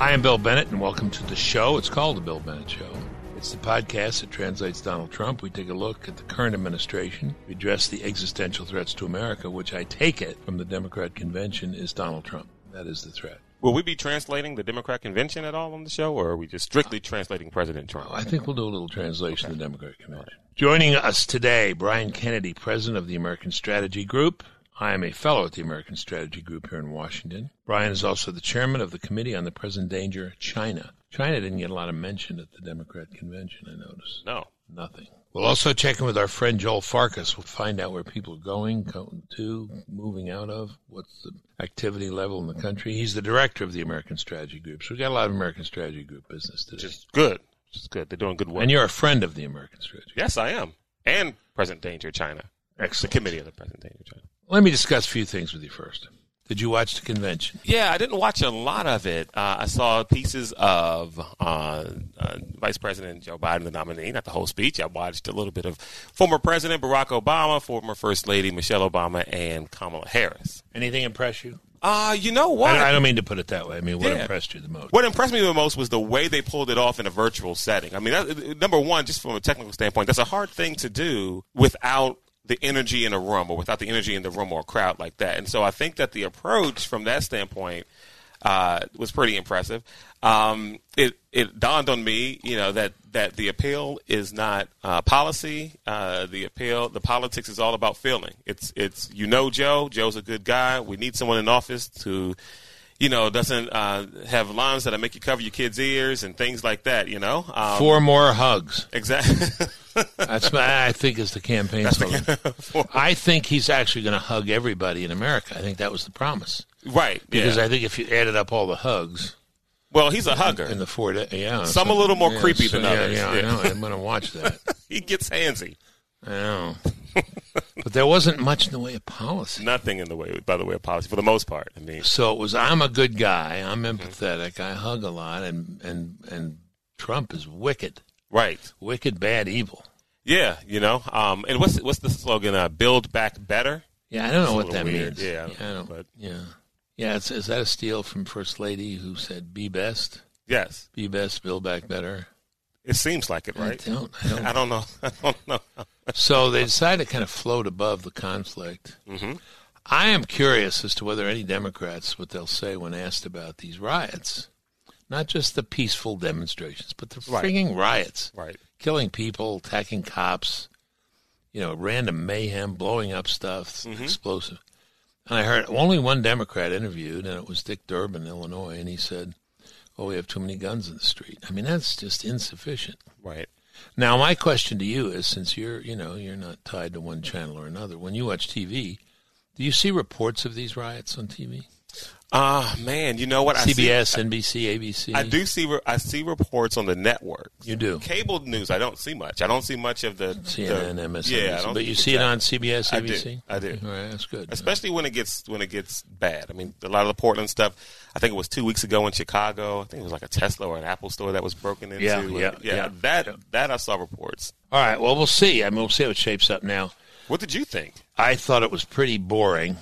Hi, I'm Bill Bennett, and welcome to the show. It's called The Bill Bennett Show. It's the podcast that translates Donald Trump. We take a look at the current administration. We address the existential threats to America, which I take it from the Democrat convention is Donald Trump. That is the threat. Will we be translating the Democrat convention at all on the show, or are we just strictly translating President Trump? I think we'll do a little translation of the Democrat convention. Joining us today, Brian Kennedy, president of the American Strategy Group. I am a fellow at the American Strategy Group here in Washington. Brian is also the chairman of the Committee on the Present Danger China. China didn't get a lot of mention at the Democrat convention, I noticed. No. Nothing. We'll also check in with our friend Joel Farkas. We'll find out where people are going, going to, moving out of, what's the activity level in the country. He's the director of the American Strategy Group. So we've got a lot of American Strategy Group business today. Which is good. Which is good. They're doing good work. and you're a friend of the American Strategy. Group. Yes, I am. And Present Danger China. Excellent. The committee of the Present Danger China. Let me discuss a few things with you first. Did you watch the convention? Yeah, I didn't watch a lot of it. Uh, I saw pieces of uh, uh, Vice President Joe Biden, the nominee, not the whole speech. I watched a little bit of former President Barack Obama, former First Lady Michelle Obama, and Kamala Harris. Anything impress you? Uh, you know what? I don't, I don't mean to put it that way. I mean, what Yeah. impressed you the most? What impressed me the most was the way they pulled it off in a virtual setting. I mean, that, number one, just from a technical standpoint, that's a hard thing to do without the energy in a room or without the energy in the room or a crowd like that. And so I think that the approach from that standpoint uh, was pretty impressive. Um, it it dawned on me, you know, that that the appeal is not uh, policy. Uh, the appeal, the politics is all about feeling. It's it's you know Joe. Joe's a good guy. We need someone in office to you know, doesn't uh, have lines that make you cover your kids' ears and things like that. You know, um, Four more hugs. exactly. That's my, I think is the campaign slogan. I think he's actually going to hug everybody in America. I think that was the promise. right? Because yeah. I think if you added up all the hugs well, he's a hugger. in the four, yeah, Some a little more yeah, creepy so- than yeah, others. Yeah, I know. I'm going to watch that. he gets handsy. I know. but there wasn't much in the way of policy. Nothing in the way, by the way, of policy for the most part. I mean, So it was I'm a good guy. I'm Mm-hmm. empathetic. I hug a lot, and and and Trump is wicked, right? wicked, bad, evil. Yeah, you know. Um, and what's what's the slogan? Uh, Build back better. Yeah, I don't know It's what that weird. means. Yeah, I don't. but- yeah, yeah. It's, is that a steal from First Lady who said "Be best, Yes, be best, build back better"? It seems like it, right? I don't. I don't. I don't know. I don't know. so they decided to kind of float above the conflict. Mm-hmm. I am curious as to whether any Democrats what they'll say when asked about these riots, not just the peaceful demonstrations, but the Right. frigging riots. Right. killing people, attacking cops, you know, random mayhem, blowing up stuff, explosive. And I heard only one Democrat interviewed, and it was Dick Durbin, Illinois, and he said, "Oh, we have too many guns in the street." I mean, that's just insufficient. Right. Now, my question to you is, since you're, you know, you're not tied to one channel or another, when you watch TV, do you see reports of these riots on TV? Ah, man. You know what? I see- CBS, NBC, ABC. I do see. re- I see reports on the network. You do. Cable news. I don't see much. I don't see much of the CNN, the, MSNBC. Yeah, I don't but you see see it on exactly. CBS, I do. ABC. I do. All right, that's good. especially when it gets when it gets bad. I mean, a lot of the Portland stuff. I think it was two weeks ago in Chicago. I think it was like a Tesla or an Apple store that was broken into. Yeah, And, yeah, yeah. That that I saw reports. All right. Well, we'll see. I mean, we'll see how it shapes up now. What did you think? I thought it was pretty boring.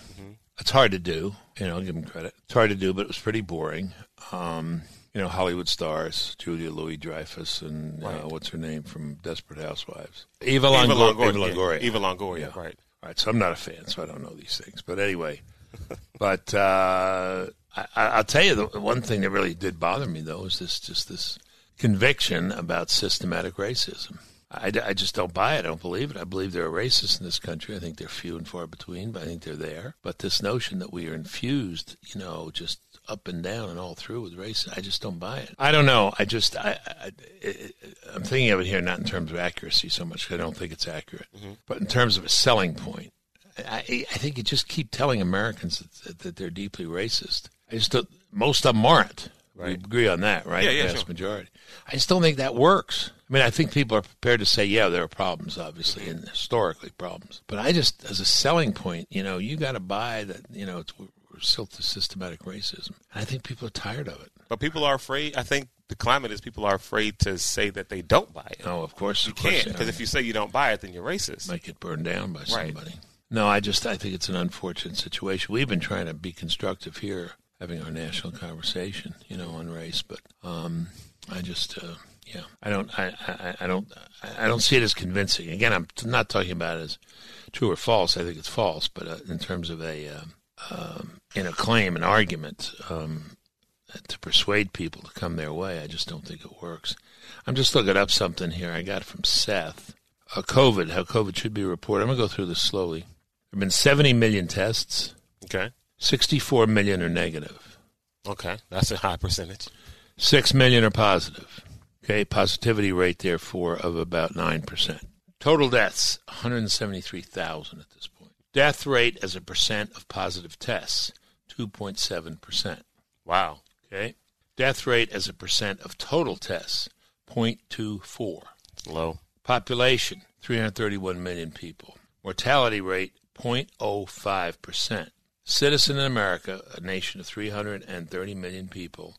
It's hard to do. You know, I'll give them credit. It's hard to do, but it was pretty boring. Um, you know, Hollywood stars, Julia Louis Dreyfus, and uh, what's her name from Desperate Housewives? Eva, Longo- Longoria. Eva yeah. Longoria. Eva Longoria. Yeah. Right. All right, so I'm not a fan, so I don't know these things. But anyway, but uh, I, I'll tell you the one thing that really did bother me though is this just this conviction about systematic racism. I, I just don't buy it. I don't believe it. I believe there are racists in this country. I think they're few and far between, but I think they're there. But this notion that we are infused, you know, just up and down and all through with race, I just don't buy it. I don't know. I just, I, I, I, I'm thinking of it here not in terms of accuracy so much, 'cause I don't think it's accurate, mm-hmm. but in terms of a selling point. I, I think you just keep telling Americans that, that they're deeply racist. I just don't, most of them aren't. We agree on that, right? Yeah, yeah, The vast sure. majority. I just don't think that works. I mean, I think people are prepared to say, yeah, there are problems, obviously, and historically problems. But I just, as a selling point, you know, you got to buy that, you know, it's, we're still to systematic racism. And I think people are tired of it. But people are afraid. I think the climate is people are afraid to say that they don't buy it. No, of course, You of course, can't yeah. because if you say you don't buy it, then you're racist. might get burned down by Right. somebody. No, I just I think it's an unfortunate situation. We've been trying to be constructive here having our national conversation, you know, on race. But um, I just, uh, yeah, I don't, I, I, I, don't, I don't see it as convincing. Again, I'm not talking about it as true or false. I think it's false, but uh, in terms of a, uh, um, in a claim, an argument um, to persuade people to come their way, I just don't think it works. I'm just looking up something here I got from Seth. Uh, COVID, how COVID should be reported. I'm going to go through this slowly. There have been 70 million tests. Okay. 64 million are negative. Okay, that's a high percentage. 6 million are positive. Okay, positivity rate, therefore, of about 9%. Total deaths, 173,000 at this point. Death rate as a percent of positive tests, 2.7%. Wow. Okay. Death rate as a percent of total tests, 0.24. Low. Population, 331 million people. Mortality rate, 0.05%. Citizen in America, a nation of 330 million people,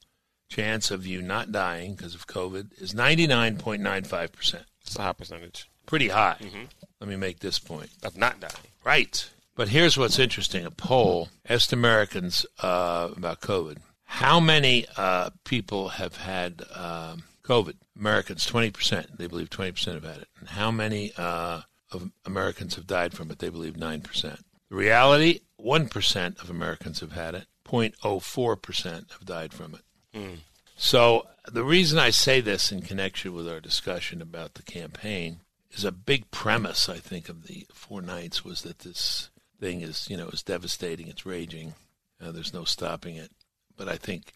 chance of you not dying because of COVID is 99.95%. It's a high percentage. Pretty high. Mm-hmm. Let me make this point. Of not dying. Right. But here's what's interesting a poll asked Americans uh, about COVID. How many uh, people have had um, COVID? Americans, 20%. They believe 20% have had it. And how many uh, of Americans have died from it? They believe 9%. The reality 1% of Americans have had it, 0.04% have died from it. Mm. So the reason I say this in connection with our discussion about the campaign is a big premise, I think, of the four nights was that this thing is, you know, is devastating. It's raging. Uh, there's no stopping it. But I think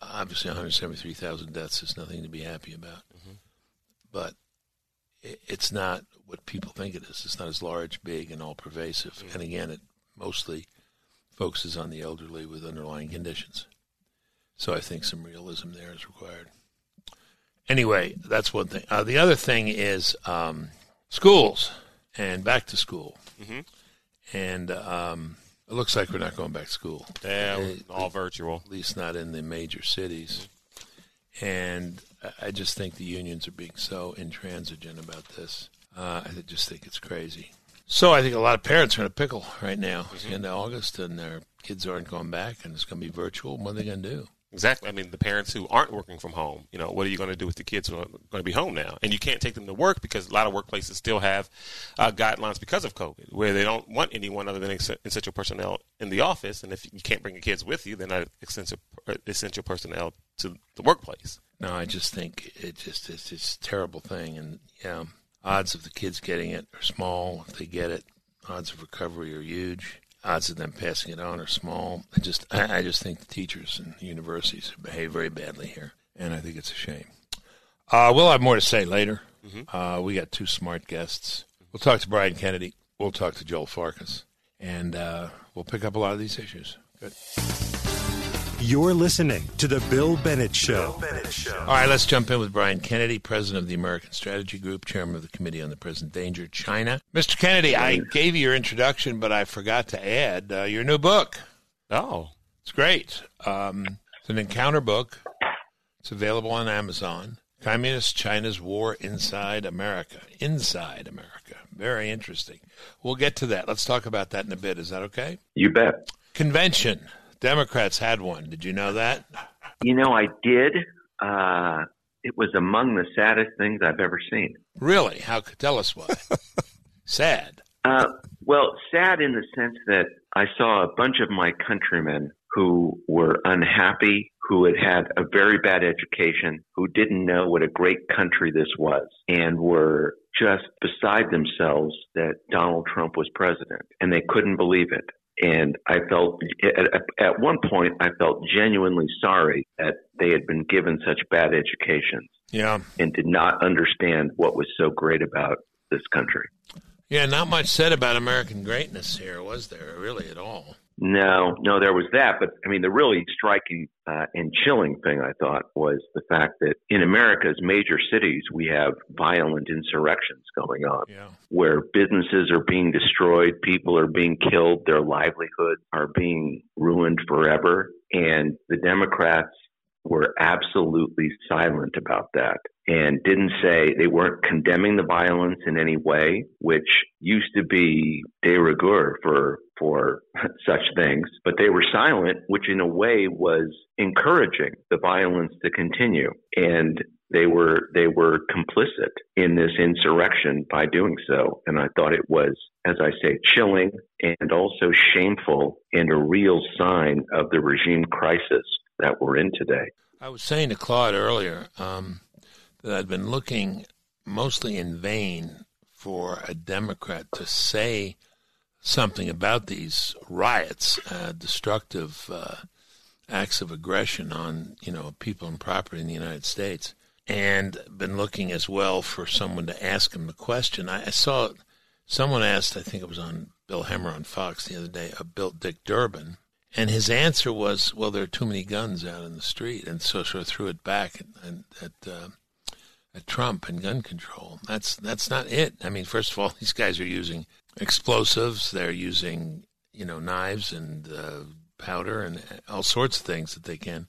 obviously 173,000 deaths is nothing to be happy about. Mm-hmm. But it's not what people think it is. It's not as large, big, and all pervasive. Mm-hmm. And again, it mostly focuses on the elderly with underlying conditions. So I think some realism there is required. Anyway, that's one thing. Uh, the other thing is um, schools and back to school. Mm-hmm. And um, it looks like we're not going back to school. Yeah, all virtual. At least not in the major cities. And I- just think the unions are being so intransigent about this. Uh, I just think it's crazy. So I think a lot of parents are in a pickle right now. It's the end of August, and their kids aren't going back, and it's going to be virtual. What are they going to do? Exactly. I mean, the parents who aren't working from home, you know, what are you going to do with the kids who are going to be home now? And you can't take them to work because a lot of workplaces still have uh, guidelines because of COVID, where they don't want anyone other than essential personnel in the office. And if you can't bring your kids with you, they're not essential, essential personnel to the workplace. No, I just think it just it's just a terrible thing, and yeah, odds of the kids getting it are small. If they get it, odds of recovery are huge. Odds of them passing it on are small. I just I, I just think the teachers and the universities behave very badly here, and I think it's a shame. Uh, we'll have more to say later. Uh, we got two smart guests. We'll talk to Brian Kennedy. We'll talk to Joel Farkas, and uh, we'll pick up a lot of these issues. Good. You're listening to The Bill Bennett Show. All right, let's jump in with Brian Kennedy, president of the American Strategy Group, chairman of the Committee on the Present Danger, China. Mr. Kennedy, I gave you your introduction, but I forgot to add uh, your new book. Oh, It's great. Um, it's an encounter book. It's available on Amazon. Communist China's War Inside America. Inside America. Very interesting. We'll get to that. Let's talk about that in a bit. Is that okay? You bet. Convention. Democrats had one. Did you know that? You know, I did. Uh, it was among the saddest things I've ever seen. Really? How? Tell us why. Sad. Uh, well, sad in the sense that I saw a bunch of my countrymen who were unhappy, who had had a very bad education, who didn't know what a great country this was, and were just beside themselves that Donald Trump was president. And they couldn't believe it. And I felt, at, at one point, I felt genuinely sorry that they had been given such bad educations Yeah. and did not understand what was so great about this country. Yeah, not much said about American greatness here, was there, really, at all? No, no, there was that. But I mean, the really striking uh, and chilling thing I thought was the fact that in America's major cities, we have violent insurrections going on Yeah. where businesses are being destroyed, people are being killed, their livelihoods are being ruined forever. And the Democrats were absolutely silent about that. And didn't say they weren't condemning the violence in any way, which used to be de rigueur for for such things, but they were silent, which in a way was encouraging the violence to continue. And they were they were complicit in this insurrection by doing so and i thought it was as i say chilling and also shameful and a real sign of the regime crisis that we're in today i was saying to claude earlier um, that i'd been looking mostly in vain for a democrat to say something about these riots uh, destructive uh, acts of aggression on you know people and property in the united states. And been looking as well for someone to ask him the question. I, I saw someone asked, I think it was on Bill Hemmer on Fox the other day, bill Dick Durbin, and his answer was, "Well, there are too many guns out in the street," and so sort of threw it back at at, uh, Trump and gun control. That's that's not it. I mean, first of all, these guys are using explosives. They're using you know knives and uh, powder and all sorts of things that they can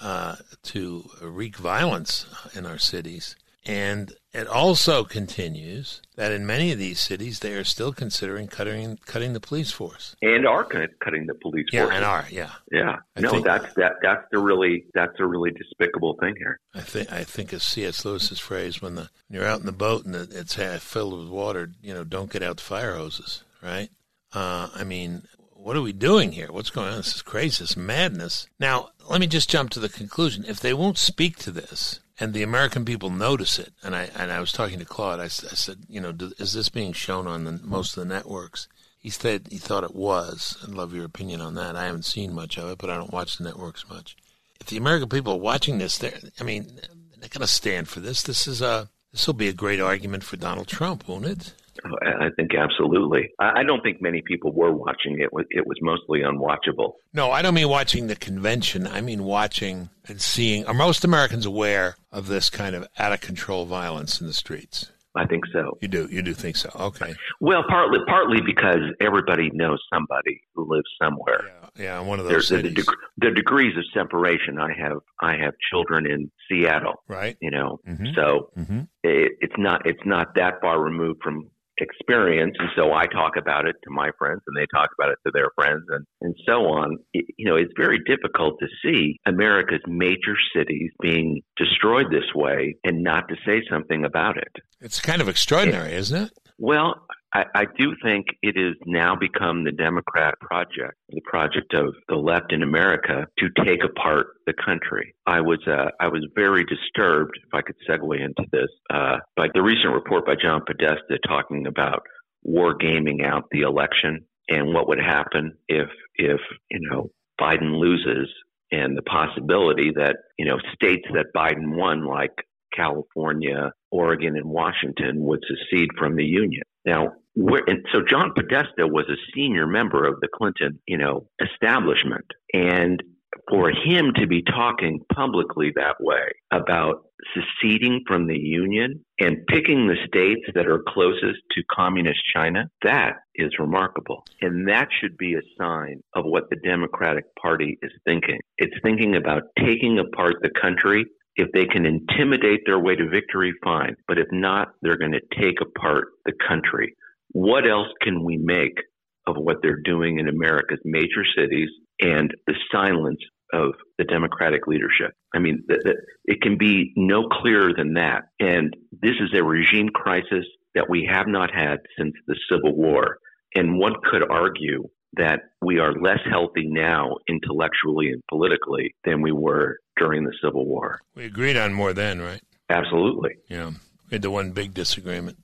uh, to wreak violence in our cities. And it also continues that in many of these cities, they are still considering cutting cutting the police force and are cutting the police yeah, force. Yeah, and are yeah. Yeah, I no, that's that that's the really that's a really despicable thing here. I think I think of C.S. Lewis's phrase when the when you're out in the boat and it's half filled with water, you know, don't get out the fire hoses, right? Uh, I mean, what are we doing here? What's going on? This is crazy. This is madness. Now, let me just jump to the conclusion. If they won't speak to this, and the American people notice it, and I and I was talking to Claude. I, I said, you know, do, is this being shown on the, most of the networks? He said he thought it was. I'd love your opinion on that. I haven't seen much of it, but I don't watch the networks much. If the American people are watching this, they're, I mean, they're going to stand for this. This is a this will be a great argument for Donald Trump, won't it? I think absolutely. I don't think many people were watching it. It was mostly unwatchable. No, I don't mean watching the convention. I mean watching and seeing. Are most Americans aware of this kind of out of control violence in the streets? I think so. You do. You do think so. Okay. Well, partly, partly because everybody knows somebody who lives somewhere. Yeah, yeah one of those There's the, deg- the, degrees of separation. I have I have children in Seattle. Right. You know, mm-hmm. so mm-hmm. It, it's not it's not that far removed from experience. And so I talk about it to my friends and they talk about it to their friends and, and so on. It, you know, it's very difficult to see America's major cities being destroyed this way and not to say something about it. It's kind of extraordinary, is isn't it? Well, I, do think it has now become the Democrat project, the project of the left in America to take apart the country. I was uh, I was very disturbed, if I could segue into this, uh, by the recent report by John Podesta talking about war gaming out the election and what would happen if if you know Biden loses and the possibility that you know states that Biden won like California, Oregon, and Washington would secede from the union. Now, and so John Podesta was a senior member of the Clinton, you know, establishment, and for him to be talking publicly that way about seceding from the union and picking the states that are closest to communist China, that is remarkable. And that should be a sign of what the Democratic Party is thinking. It's thinking about taking apart the country if they can intimidate their way to victory, fine. But if not, they're going to take apart the country. What else can we make of what they're doing in America's major cities and the silence of the Democratic leadership? I mean, th- th- it can be no clearer than that. And this is a regime crisis that we have not had since the Civil War. And one could argue that we are less healthy now intellectually and politically than we were during the Civil War. We agreed on more then, right? Absolutely. Yeah. We had the one big disagreement,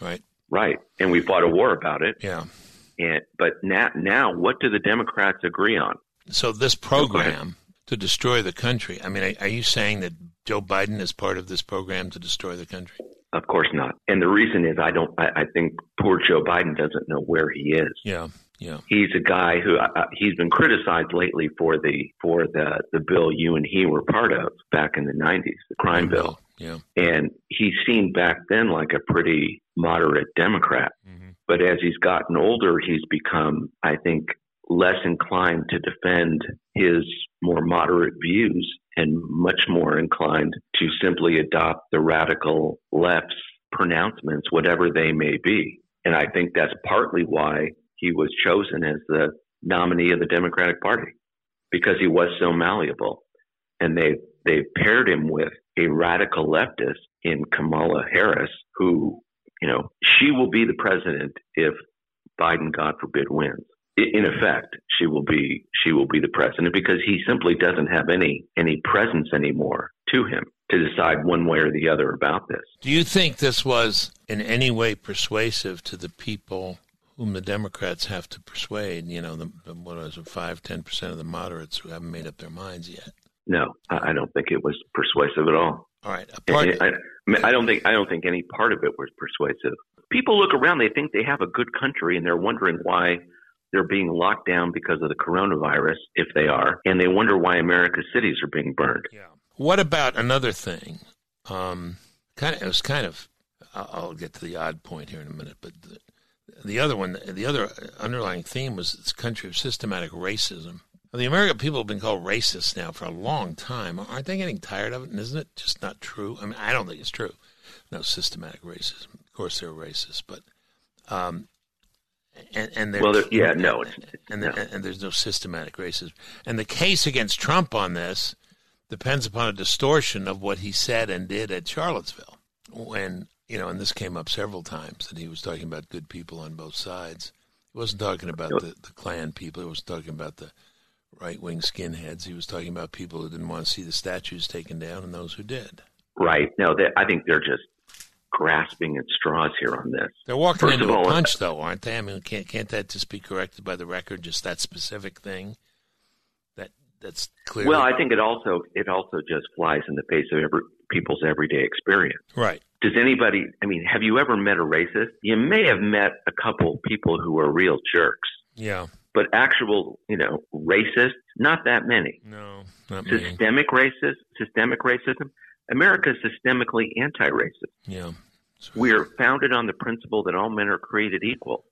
right? Right. And we fought a war about it. Yeah. And but now now what do the Democrats agree on? So this program to destroy the country. I mean, are you saying that Joe Biden is part of this program to destroy the country? Of course not. And the reason is I don't. I, I think poor Joe Biden doesn't know where he is. Yeah. Yeah. He's a guy who uh, uh, he's been criticized lately for the for the the bill you and he were part of back in the 90s, the crime bill. Yeah. And he seemed back then like a pretty moderate Democrat. Mm-hmm. But as he's gotten older, he's become, I think, less inclined to defend his more moderate views and much more inclined to simply adopt the radical left's pronouncements, whatever they may be. And I think that's partly why he was chosen as the nominee of the Democratic Party because he was so malleable. And they they paired him with a radical leftist in Kamala Harris, who, you know, she will be the president if Biden, God forbid, wins. In effect, she will be she will be the president because he simply doesn't have any any presence anymore to him to decide one way or the other about this. Do you think this was in any way persuasive to the people whom the Democrats have to persuade? You know, the, the what was it, five, ten percent of the moderates who haven't made up their minds yet. No, I don't think it was persuasive at all. All right, part, I, I don't think I don't think any part of it was persuasive. People look around; they think they have a good country, and they're wondering why they're being locked down because of the coronavirus, if they are, and they wonder why America's cities are being burned. Yeah. What about another thing? Um, kind of, it was kind of. I'll get to the odd point here in a minute, but the, the other one, the other underlying theme was this country of systematic racism. The American people have been called racist now for a long time. Aren't they getting tired of it? And isn't it just not true? I mean, I don't think it's true. No systematic racism. Of course, they're racist, but um, and and well, yeah, no, and, and, no. and there's no systematic racism. And the case against Trump on this depends upon a distortion of what he said and did at Charlottesville. When you know, and this came up several times that he was talking about good people on both sides. He wasn't talking about the, the Klan people. He was talking about the right wing skinheads. He was talking about people who didn't want to see the statues taken down and those who did. Right. No, I think they're just grasping at straws here on this. They're walking First into all, a punch, uh, though, aren't they? I mean, can't can't that just be corrected by the record? Just that specific thing. That that's clear. Well, I think it also it also just flies in the face of every, people's everyday experience. Right. Does anybody? I mean, have you ever met a racist? You may have met a couple people who are real jerks. Yeah but actual, you know, racists, not that many. No, not systemic many. racist, systemic racism. America is systemically anti-racist. Yeah, we are founded on the principle that all men are created equal.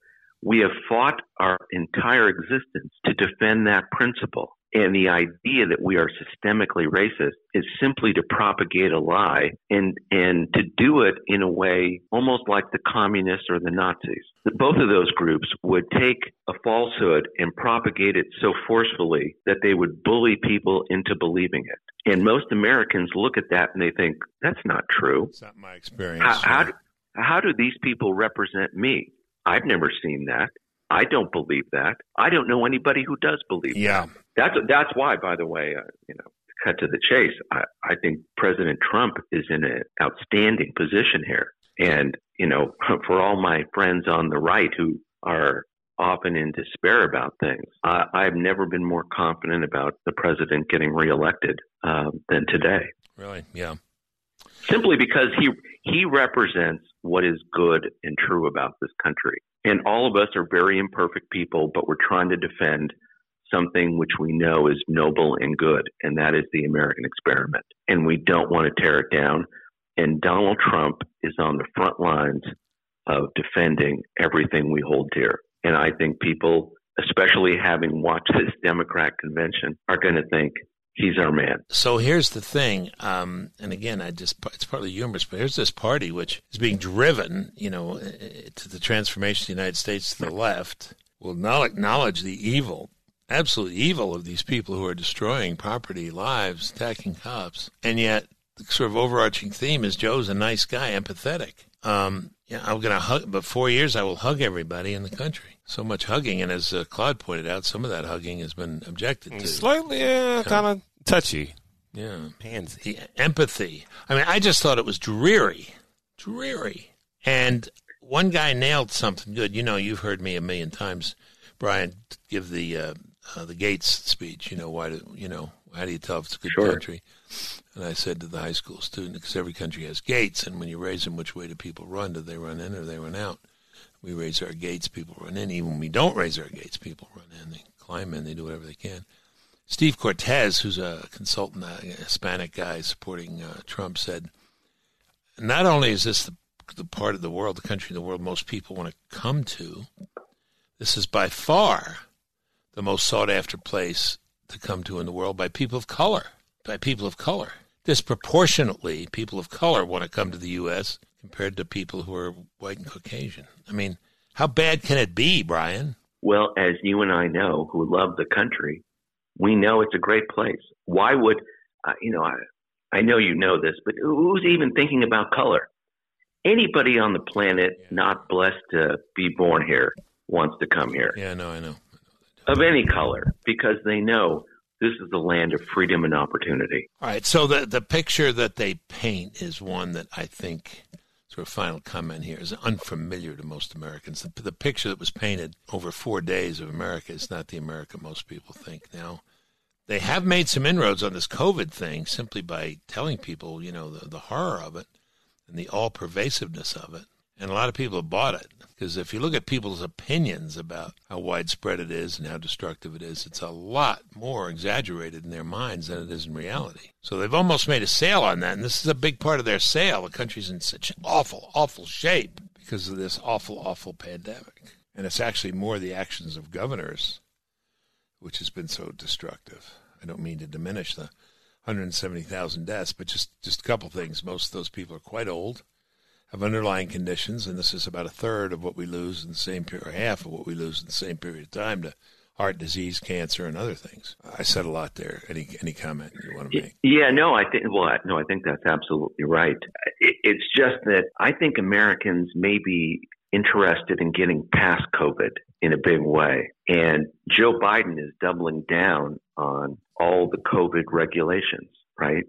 We have fought our entire existence to defend that principle. And the idea that we are systemically racist is simply to propagate a lie and, and to do it in a way almost like the communists or the Nazis. Both of those groups would take a falsehood and propagate it so forcefully that they would bully people into believing it. And most Americans look at that and they think, that's not true. It's not my experience. How, how, how do these people represent me? I've never seen that. I don't believe that. I don't know anybody who does believe yeah. that. That's that's why, by the way, uh, you know, cut to the chase. I, I think President Trump is in an outstanding position here, and you know, for all my friends on the right who are often in despair about things, uh, I've never been more confident about the president getting reelected uh, than today. Really? Yeah. Simply because he he represents what is good and true about this country. And all of us are very imperfect people, but we're trying to defend something which we know is noble and good, and that is the American experiment. And we don't want to tear it down. And Donald Trump is on the front lines of defending everything we hold dear. And I think people, especially having watched this Democrat convention, are going to think he's our man. So here's the thing, um, and again, I just it's partly humorous, but here's this party which is being driven, you know, to the transformation of the United States to the left. Will not acknowledge the evil absolute evil of these people who are destroying property, lives, attacking cops, and yet the sort of overarching theme is Joe's a nice guy, empathetic. Um, yeah, I'm going to hug, but four years I will hug everybody in the country. So much hugging, and as uh, Claude pointed out, some of that hugging has been objected to. Slightly, yeah, kind of touchy. Yeah, pansy. Empathy. I mean, I just thought it was dreary, dreary. And one guy nailed something good. You know, you've heard me a million times, Brian, give the uh, uh, the Gates speech. You know why? Do, you know how do you tell if it's a good sure. country? And I said to the high school student, because every country has gates, and when you raise them, which way do people run? Do they run in or they run out? We raise our gates, people run in. Even when we don't raise our gates, people run in. They climb in. They do whatever they can. Steve Cortes, who's a consultant, a Hispanic guy supporting uh, Trump, said, not only is this the, the part of the world, the country in the world most people want to come to, this is by far the most sought after place to come to in the world by people of color. By people of color. Disproportionately, people of color want to come to the U.S. compared to people who are white and Caucasian. I mean, how bad can it be, Brian? Well, as you and I know, who love the country, we know it's a great place. Why would, uh, you know, I, I know you know this, but who's even thinking about color? Anybody on the planet not blessed to be born here wants to come here. Yeah, no, I know. Of any color, because they know this is the land of freedom and opportunity. All right. So the the picture that they paint is one that I think sort of final comment here is unfamiliar to most Americans. The, the picture that was painted over four days of America is not the America most people think now. They have made some inroads on this COVID thing simply by telling people, you know, the, the horror of it and the all pervasiveness of it. And a lot of people have bought it because if you look at people's opinions about how widespread it is and how destructive it is, it's a lot more exaggerated in their minds than it is in reality. So they've almost made a sale on that. And this is a big part of their sale. The country's in such awful, awful shape because of this awful, awful pandemic. And it's actually more the actions of governors which has been so destructive. I don't mean to diminish the 170,000 deaths, but just, just a couple things. Most of those people are quite old have underlying conditions, and this is about a third of what we lose in the same period, or half of what we lose in the same period of time to heart disease, cancer, and other things. I said a lot there. Any any comment you want to make? Yeah, no, I think well, no, I think that's absolutely right. It, it's just that I think Americans may be interested in getting past COVID in a big way, and Joe Biden is doubling down on all the COVID regulations, right?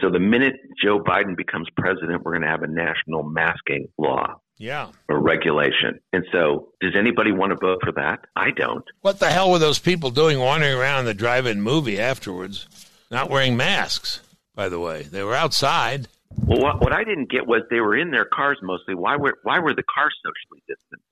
So the minute Joe Biden becomes president, we're going to have a national masking law. Yeah. Or regulation. And so, does anybody want to vote for that? I don't. What the hell were those people doing wandering around the drive in movie afterwards, not wearing masks, by the way? They were outside. Well, what, what I didn't get was they were in their cars mostly. Why were why were the cars socially distant?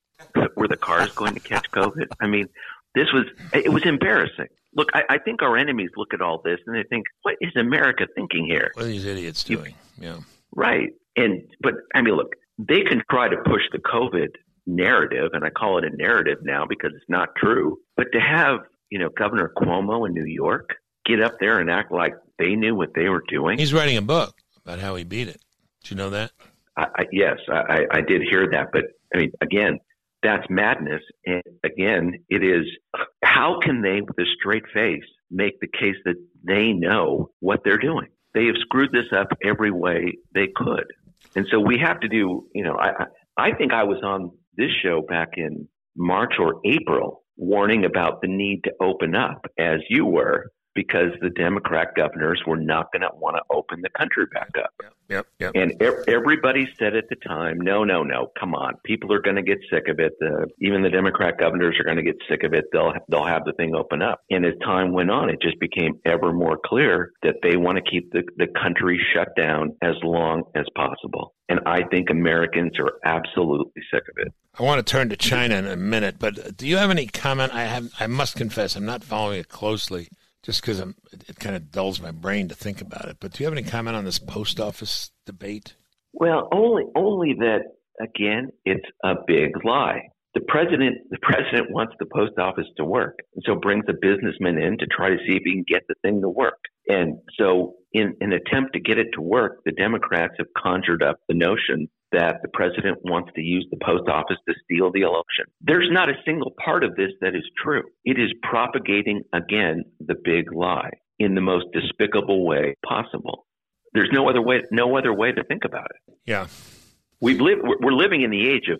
Were the cars going to catch COVID? I mean, this was it was embarrassing. Look, I, I think our enemies look at all this and they think, "What is America thinking here?" What are these idiots doing? Yeah, right. And but I mean, look, they can try to push the COVID narrative, and I call it a narrative now because it's not true. But to have you know Governor Cuomo in New York get up there and act like they knew what they were doing. He's writing a book about how he beat it. Did you know that? I, I, yes, I, I did hear that. But I mean, again, that's madness. And again, it is how can they, with a straight face, make the case that they know what they're doing? They have screwed this up every way they could. And so we have to do, you know, I, I think I was on this show back in March or April warning about the need to open up as you were because the Democrat governors were not going to want to open the country back up. Yep, yep. And er- everybody said at the time, no, no, no, come on, people are going to get sick of it. The, even the Democrat governors are going to get sick of it. They'll they'll have the thing open up. And as time went on, it just became ever more clear that they want to keep the, the country shut down as long as possible. And I think Americans are absolutely sick of it. I want to turn to China in a minute, but do you have any comment? I have. I must confess, I'm not following it closely just because it, it kind of dulls my brain to think about it. But do you have any comment on this post office debate? Well, only only that again, it's a big lie. The president the president wants the post office to work, and so brings a businessman in to try to see if he can get the thing to work. And so, in an attempt to get it to work, the Democrats have conjured up the notion that the president wants to use the post office to steal the election. There's not a single part of this that is true. It is propagating again the big lie in the most despicable way possible. There's no other way no other way to think about it. Yeah. We've lived we're living in the age of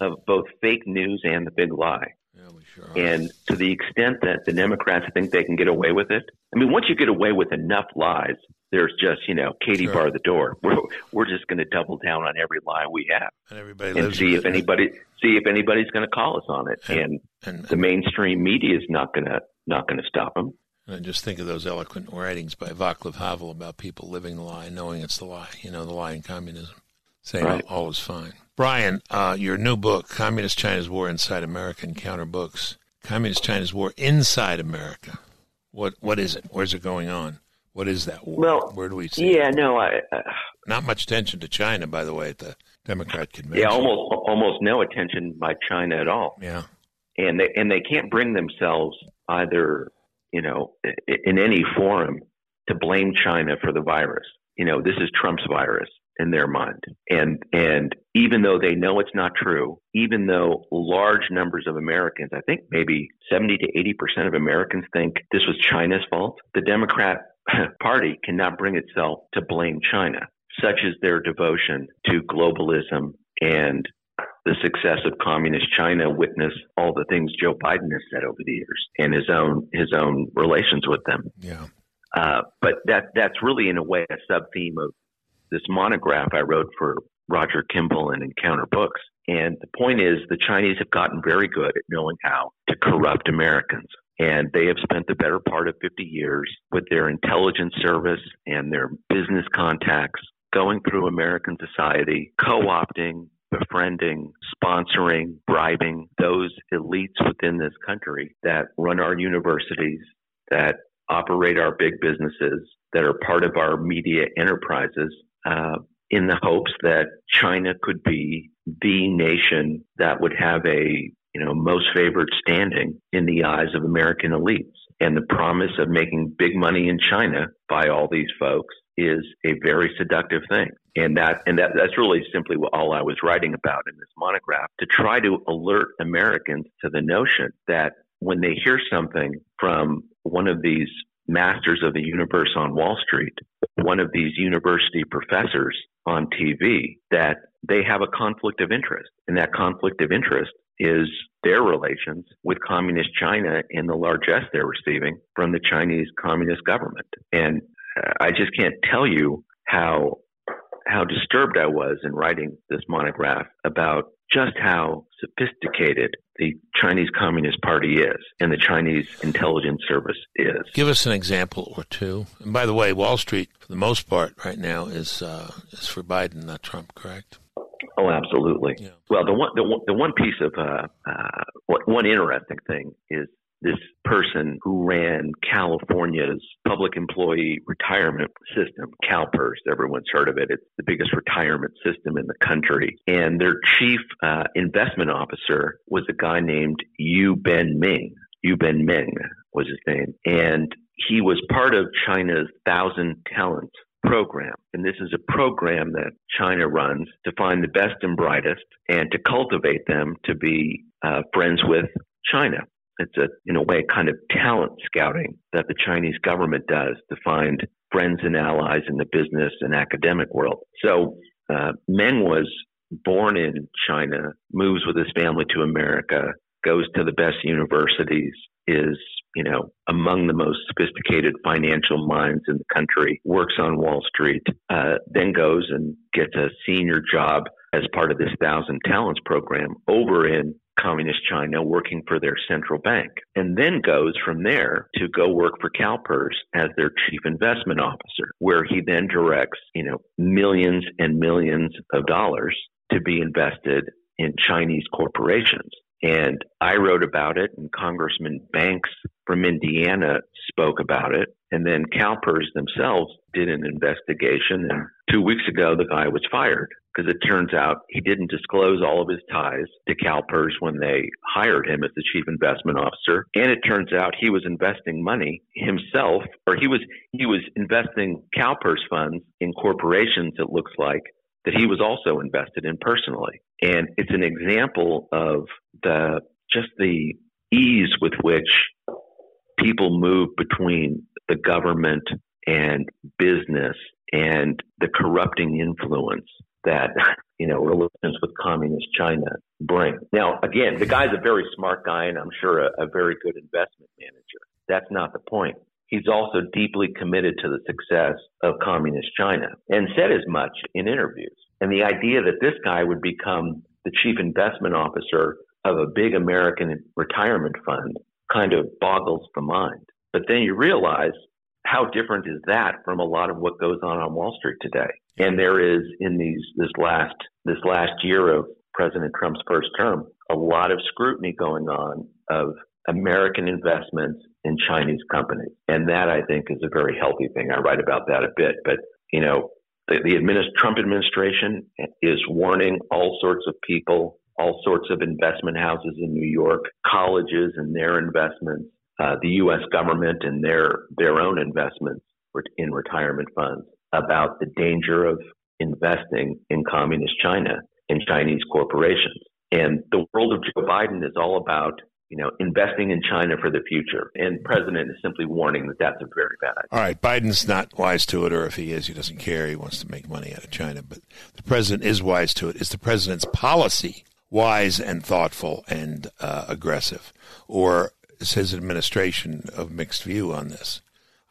of both fake news and the big lie. Yeah, sure. And to the extent that the Democrats think they can get away with it, I mean, once you get away with enough lies, there's just you know Katie Sure. bar the door. We're we're just going to double down on every lie we have and everybody and see if it. anybody see if anybody's going to call us on it. And And, the mainstream media is not going to not going to stop them. and just think of those eloquent writings by Václav Havel about people living the lie, knowing it's the lie. You know, the lie in communism, saying Right. all, all is fine. Brian, uh, your new book, Communist China's War Inside America Encounter Books. Communist China's War Inside America. What what is it? Where's it going on? What is that war? Well, Where do we see? it? Yeah, no, I uh, Not much attention to China, by the way, at the Democrat convention. yeah, almost almost no attention by China at all. Yeah. and they and they can't bring themselves either, you know, in any forum to blame China for the virus. You know, this is Trump's virus in their mind. And and even though they know it's not true, even though large numbers of Americans, I think maybe 70 to 80% of Americans think this was China's fault, the Democrat Party cannot bring itself to blame China. Such is their devotion to globalism and the success of communist China witness all the things Joe Biden has said over the years and his own his own relations with them. Yeah. Uh, but that that's really in a way a sub theme of this monograph I wrote for Roger Kimball and Encounter Books. And the point is, the Chinese have gotten very good at knowing how to corrupt Americans. And they have spent the better part of 50 years with their intelligence service and their business contacts going through American society, co opting, befriending, sponsoring, bribing those elites within this country that run our universities, that operate our big businesses, that are part of our media enterprises, uh, in the hopes that China could be the nation that would have a you know most favored standing in the eyes of American elites. And the promise of making big money in China by all these folks is a very seductive thing. And that and that, that's really simply all I was writing about in this monograph to try to alert Americans to the notion that when they hear something from one of these masters of the universe on Wall Street, one of these university professors on TV, that they have a conflict of interest. And that conflict of interest is their relations with communist China and the largesse they're receiving from the Chinese communist government. And uh, I just can't tell you how how disturbed I was in writing this monograph about just how sophisticated the Chinese Communist Party is and the Chinese intelligence service is. Give us an example or two. And by the way, Wall Street, for the most part, right now is uh, is for Biden, not Trump, correct? Oh, absolutely. Yeah. Well, the one the one, the one piece of uh, uh, one interesting thing is this person who ran California's public employee retirement system, CalPERS. Everyone's heard of it. It's the biggest retirement system in the country. And their chief uh, investment officer was a guy named Yu Ben Ming. Yu Ben Ming was his name. And he was part of China's Thousand Talents program. And this is a program that China runs to find the best and brightest and to cultivate them to be uh, friends with China. It's a, in a way, kind of talent scouting that the Chinese government does to find friends and allies in the business and academic world. So uh, Meng was born in China, moves with his family to America, goes to the best universities, is you know among the most sophisticated financial minds in the country, works on Wall Street, uh, then goes and gets a senior job as part of this Thousand Talents program over in communist China working for their central bank, and then goes from there to go work for CalPERS as their chief investment officer, where he then directs, you know, millions and millions of dollars to be invested in Chinese corporations. And I wrote about it, and Congressman Banks from Indiana spoke about it. And then CalPERS themselves did an investigation. And two weeks ago, the guy was fired because it turns out he didn't disclose all of his ties to CalPERS when they hired him as the chief investment officer. And it turns out he was investing money himself, or he was he was investing CalPERS funds in corporations. It looks like that he was also invested in personally. And it's an example of the just the ease with which people move between the government and business and the corrupting influence that you know relations with communist China bring. Now, again, the guy's a very smart guy, and I'm sure a, a very good investment manager. That's not the point. He's also deeply committed to the success of communist China and said as much in interviews. And the idea that this guy would become the chief investment officer of a big American retirement fund kind of boggles the mind. But then you realize how different is that from a lot of what goes on on Wall Street today? And there is in these this last this last year of President Trump's first term, a lot of scrutiny going on of American investments in Chinese companies. And that I think is a very healthy thing. I write about that a bit. But, you know, the, the administ- Trump administration is warning all sorts of people, all sorts of investment houses in New York, colleges and their investments uh, the U.S. government and their their own investments in retirement funds about the danger of investing in communist China and Chinese corporations. And the world of Joe Biden is all about you know, investing in China for the future. And president is simply warning that that's a very bad idea. All right, Biden's not wise to it, or if he is, he doesn't care. He wants to make money out of China. But the president is wise to it. it. Is the president's policy wise and thoughtful and uh, aggressive, or is his administration of mixed view on this?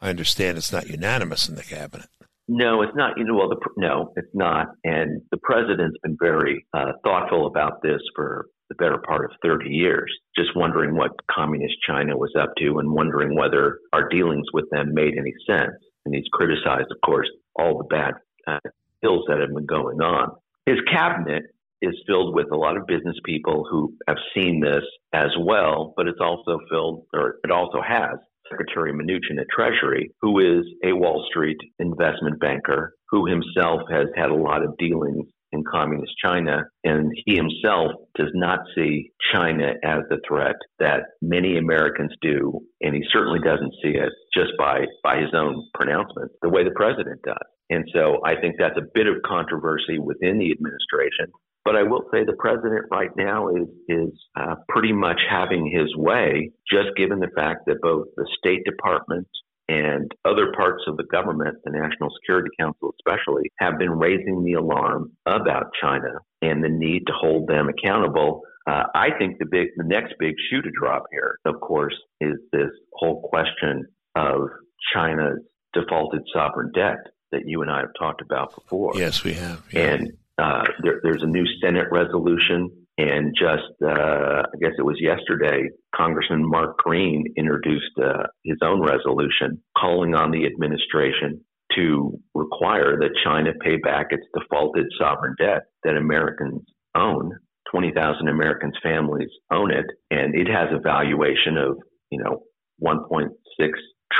I understand it's not unanimous in the cabinet. No, it's not. You know, well, the, no, it's not. And the president's been very uh, thoughtful about this for the better part of 30 years, just wondering what communist China was up to and wondering whether our dealings with them made any sense. And he's criticized, of course, all the bad uh, ills that have been going on. His cabinet is filled with a lot of business people who have seen this as well, but it's also filled, or it also has Secretary Mnuchin at Treasury, who is a Wall Street investment banker who himself has had a lot of dealings in communist China. And he himself does not see China as the threat that many Americans do. And he certainly doesn't see it just by, by his own pronouncements, the way the president does. And so I think that's a bit of controversy within the administration. But I will say the president right now is is uh, pretty much having his way, just given the fact that both the State Department and other parts of the government, the National Security Council especially, have been raising the alarm about China and the need to hold them accountable. Uh, I think the big, the next big shoe to drop here, of course, is this whole question of China's defaulted sovereign debt that you and I have talked about before. Yes, we have. Yeah. And uh, there, there's a new Senate resolution and just, uh, I guess it was yesterday, Congressman Mark Green introduced uh, his own resolution calling on the administration to require that China pay back its defaulted sovereign debt that Americans own. 20,000 Americans' families own it, and it has a valuation of, you know, 1.6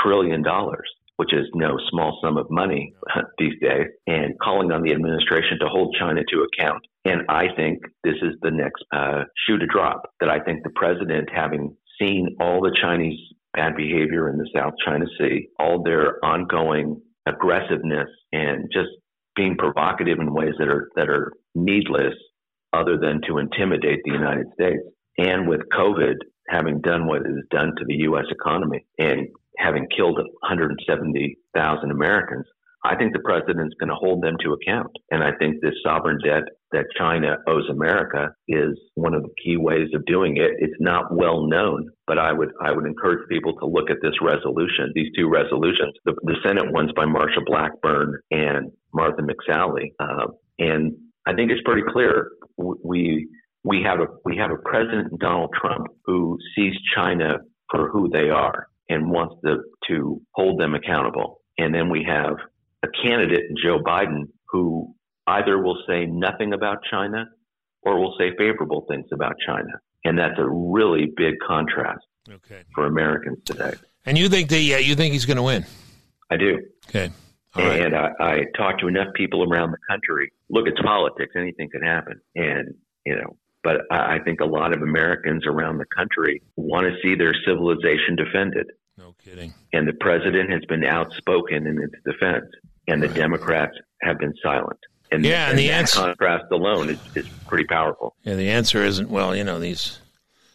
trillion dollars which is no small sum of money these days, and calling on the administration to hold China to account. And I think this is the next uh, shoe to drop. That I think the president, having seen all the Chinese bad behavior in the South China Sea, all their ongoing aggressiveness, and just being provocative in ways that are that are needless, other than to intimidate the United States, and with COVID having done what it has done to the U.S. economy and having killed 170,000 Americans, I think the president's going to hold them to account. And I think this sovereign debt that China owes America is one of the key ways of doing it. It's not well known, but I would I would encourage people to look at this resolution, these two resolutions. The, the Senate one's by Marsha Blackburn and Martha McSally, uh, and I think it's pretty clear we we have a we have a president Donald Trump who sees China for who they are and wants to, to hold them accountable. And then we have a candidate, Joe Biden, who either will say nothing about China or will say favorable things about China. And that's a really big contrast okay. for Americans today. And you think the uh, you think he's going to win? I do. Okay. and I, I talk to enough people around the country. Look, it's politics; anything can happen. And you know, but I think a lot of Americans around the country want to see their civilization defended. No kidding. And the president has been outspoken in its defense, and the right. Democrats have been silent. And, yeah, and, and the answer, contrast alone is, is pretty powerful. Yeah, the answer isn't well. You know, these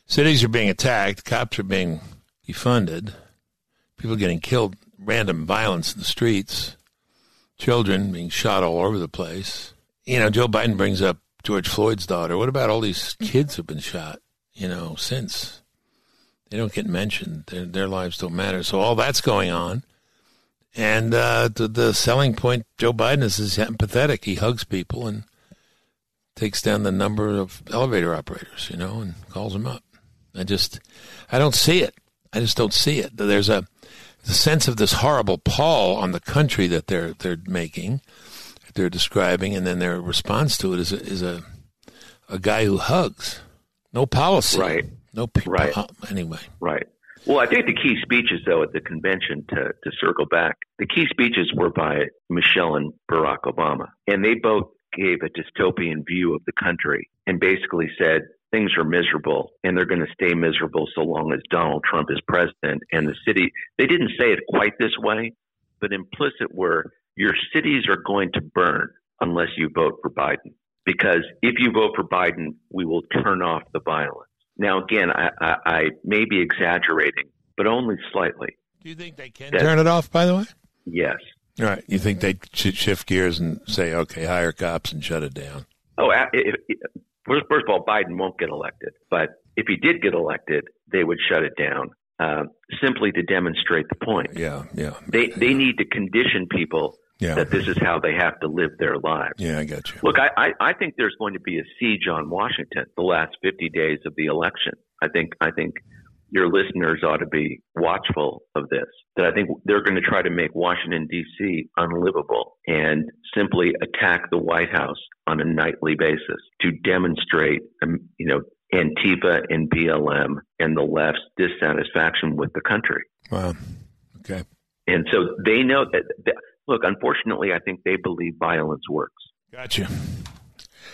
cities are being attacked, cops are being defunded, people getting killed, random violence in the streets, children being shot all over the place. You know, Joe Biden brings up George Floyd's daughter. What about all these kids who've been shot? You know, since they don't get mentioned, their their lives don't matter. So all that's going on, and uh, the the selling point Joe Biden is is empathetic. He hugs people and takes down the number of elevator operators, you know, and calls them up. I just, I don't see it. I just don't see it. There's a, the sense of this horrible pall on the country that they're they're making that they're describing, and then their response to it is a, is a a guy who hugs. No policy. Right. No people. Right. Anyway. Right. Well, I think the key speeches, though, at the convention, to, to circle back, the key speeches were by Michelle and Barack Obama. And they both gave a dystopian view of the country and basically said things are miserable and they're going to stay miserable so long as Donald Trump is president and the city they didn't say it quite this way but implicit were your cities are going to burn unless you vote for Biden because if you vote for Biden we will turn off the violence now again I, I, I may be exaggerating but only slightly do you think they can that, turn it off by the way yes all right you think they should shift gears and say okay hire cops and shut it down Oh, if, if, first, first of all, Biden won't get elected. But if he did get elected, they would shut it down uh, simply to demonstrate the point. Yeah, yeah. They they need to condition people yeah. that this is how they have to live their lives. Yeah, I got you. Look, I, I, I think there's going to be a siege on Washington the last 50 days of the election. I think I think your listeners ought to be watchful of this. That I think they're going to try to make Washington D.C. unlivable and simply attack the White House on a nightly basis to demonstrate, um, you know, Antifa and BLM and the left's dissatisfaction with the country. Wow. Okay. And so they know that, that look, unfortunately, I think they believe violence works. Gotcha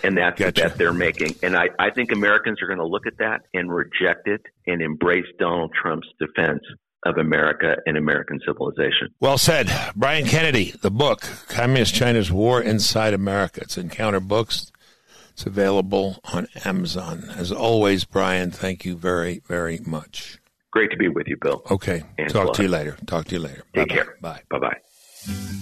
and that's gotcha. the bet they're making. And I, I think Americans are going to look at that and reject it and embrace Donald Trump's defense of America and American civilization. Well said. Brian Kennedy, the book, Communist China's War Inside America. It's Encounter Books. It's available on Amazon. As always, Brian, thank you very, very much. Great to be with you, Bill. Okay. And Talk to you later. Talk to you later. Take Bye-bye. care. Bye. Bye bye.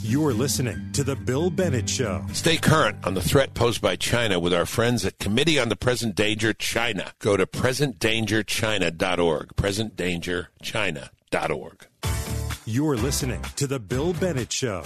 You're listening to The Bill Bennett Show. Stay current on the threat posed by China with our friends at Committee on the Present Danger China. Go to presentdangerchina.org. Presentdangerchina.org. You're listening to The Bill Bennett Show.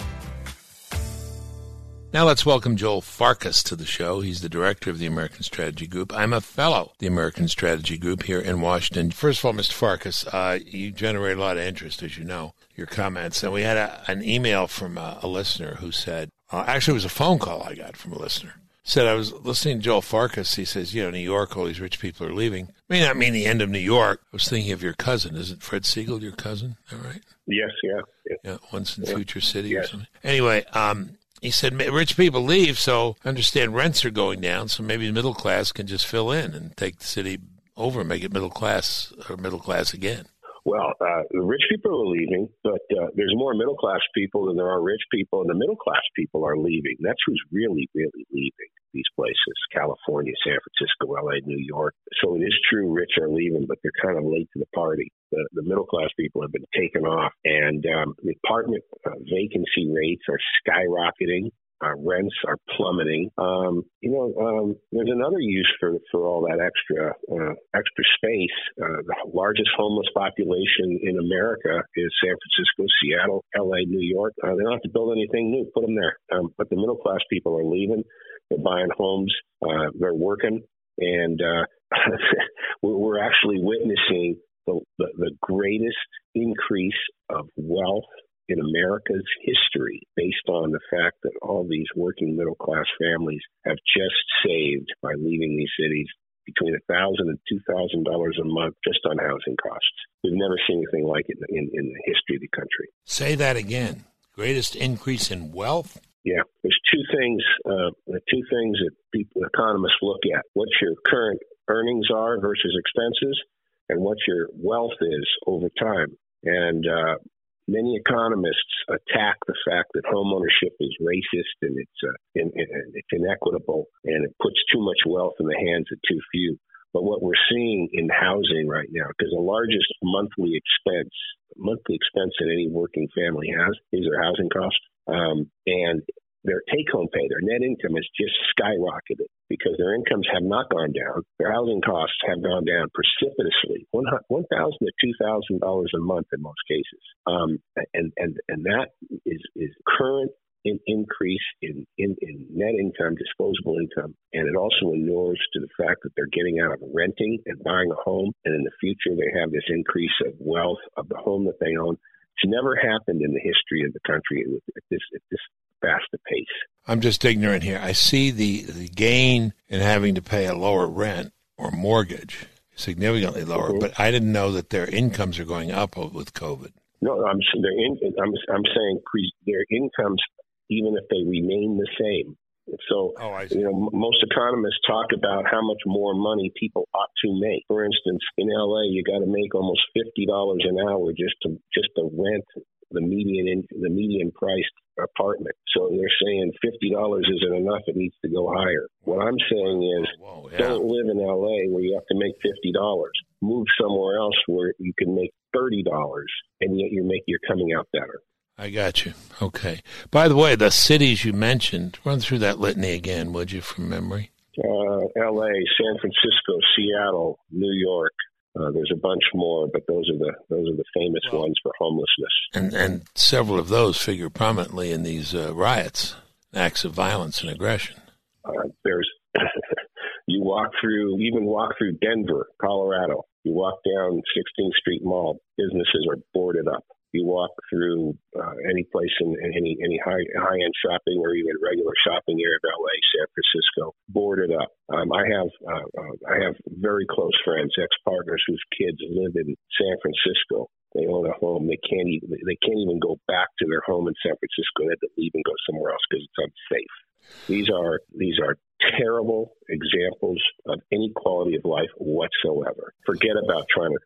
Now let's welcome Joel Farkas to the show. He's the director of the American Strategy Group. I'm a fellow the American Strategy Group here in Washington. First of all, Mr. Farkas, uh, you generate a lot of interest, as you know, your comments. And we had a, an email from a, a listener who said, uh, actually, it was a phone call I got from a listener. Said I was listening to Joel Farkas. He says, you know, New York, all these rich people are leaving. May not mean the end of New York. I was thinking of your cousin. Isn't Fred Siegel your cousin? All right. Yes, yeah. Yeah, yeah once in yeah. Future City yes. or something. Anyway, um, he said rich people leave, so I understand rents are going down, so maybe the middle class can just fill in and take the city over and make it middle class or middle class again. Well, uh, the rich people are leaving, but uh, there's more middle class people than there are rich people, and the middle class people are leaving. That's who's really, really leaving these places California, San Francisco, LA, New York. So it is true, rich are leaving, but they're kind of late to the party. The, the middle class people have been taken off, and um, the apartment uh, vacancy rates are skyrocketing. Our rents are plummeting. Um, you know, um, there's another use for for all that extra uh, extra space. Uh, the largest homeless population in America is San Francisco, Seattle, L.A., New York. Uh, they don't have to build anything new; put them there. Um, but the middle class people are leaving. They're buying homes. Uh, they're working, and uh, we're actually witnessing the, the, the greatest increase of wealth in America's history based on the fact that all these working middle class families have just saved by leaving these cities between a thousand and two thousand dollars a month just on housing costs. We've never seen anything like it in, in the history of the country. Say that again. Greatest increase in wealth? Yeah, there's two things. Uh, two things that people, economists look at: what your current earnings are versus expenses, and what your wealth is over time. And uh, many economists attack the fact that homeownership is racist and it's uh, in, in, it's inequitable and it puts too much wealth in the hands of too few. But what we're seeing in housing right now, because the largest monthly expense, monthly expense that any working family has is their housing cost. Um, and their take home pay, their net income has just skyrocketed because their incomes have not gone down. Their housing costs have gone down precipitously, one thousand to two thousand dollars a month in most cases. Um, and and and that is is current in increase in, in, in net income, disposable income, and it also inures to the fact that they're getting out of renting and buying a home, and in the future they have this increase of wealth of the home that they own. It's never happened in the history of the country at this at this fast a pace. I'm just ignorant here. I see the, the gain in having to pay a lower rent or mortgage significantly lower, mm-hmm. but I didn't know that their incomes are going up with COVID. No, I'm in, I'm I'm saying their incomes, even if they remain the same, So, Oh, I you know, most economists talk about how much more money people ought to make. For instance, in LA, you got to make almost fifty dollars an hour just to just to rent the median in, the median priced apartment. So they're saying fifty dollars isn't enough; it needs to go higher. What I'm saying is, Whoa, yeah. don't live in LA where you have to make fifty dollars. Move somewhere else where you can make thirty dollars, and yet you're make you're coming out better. I got you. Okay. By the way, the cities you mentioned, run through that litany again, would you, from memory? uh, L.A., San Francisco, Seattle, New York. Uh, there's a bunch more, but those are the those are the famous Well- ones for homelessness. And and several of those figure prominently in these uh, riots, acts of violence and aggression. Uh, there's you walk through even walk through Denver, Colorado. You walk down 16th Street Mall, businesses are boarded up. You walk through uh, any place in, in any any high high end shopping or even regular shopping area of LA, San Francisco, boarded up. Um, I have uh, uh, I have very close friends, ex partners whose kids live in San Francisco. They own a home. They can't even they can't even go back to their home in San Francisco. They have to leave and go somewhere else because it's unsafe. These are these are terrible examples of inequality of life whatsoever. Forget about trying to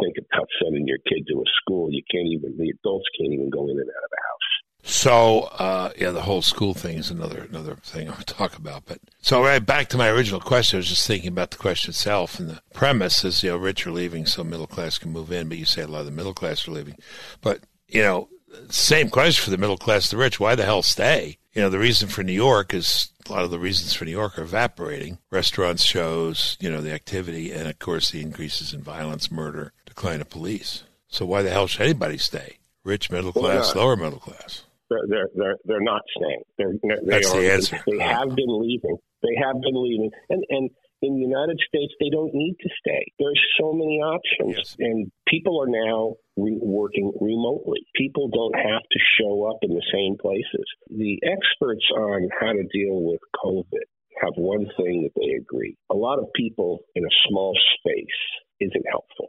think- about sending your kid to a school. You can't even the adults can't even go in and out of the house. So, uh, yeah, the whole school thing is another another thing I would talk about. But so, right back to my original question, I was just thinking about the question itself, and the premise is, you know, rich are leaving, so middle class can move in. But you say a lot of the middle class are leaving, but you know, same question for the middle class, the rich. Why the hell stay? You know, the reason for New York is a lot of the reasons for New York are evaporating. Restaurants, shows, you know, the activity, and of course the increases in violence, murder, decline of police. So why the hell should anybody stay? Rich, middle class, lower middle class. They're they're they're, they're not staying. They're, they That's are, the answer. They have been leaving. They have been leaving, and and in the United States, they don't need to stay. There's so many options, Yes. and people are now re- working remotely. People don't have to show up in the same places. The experts on how to deal with COVID have one thing that they agree: a lot of people in a small space isn't helpful.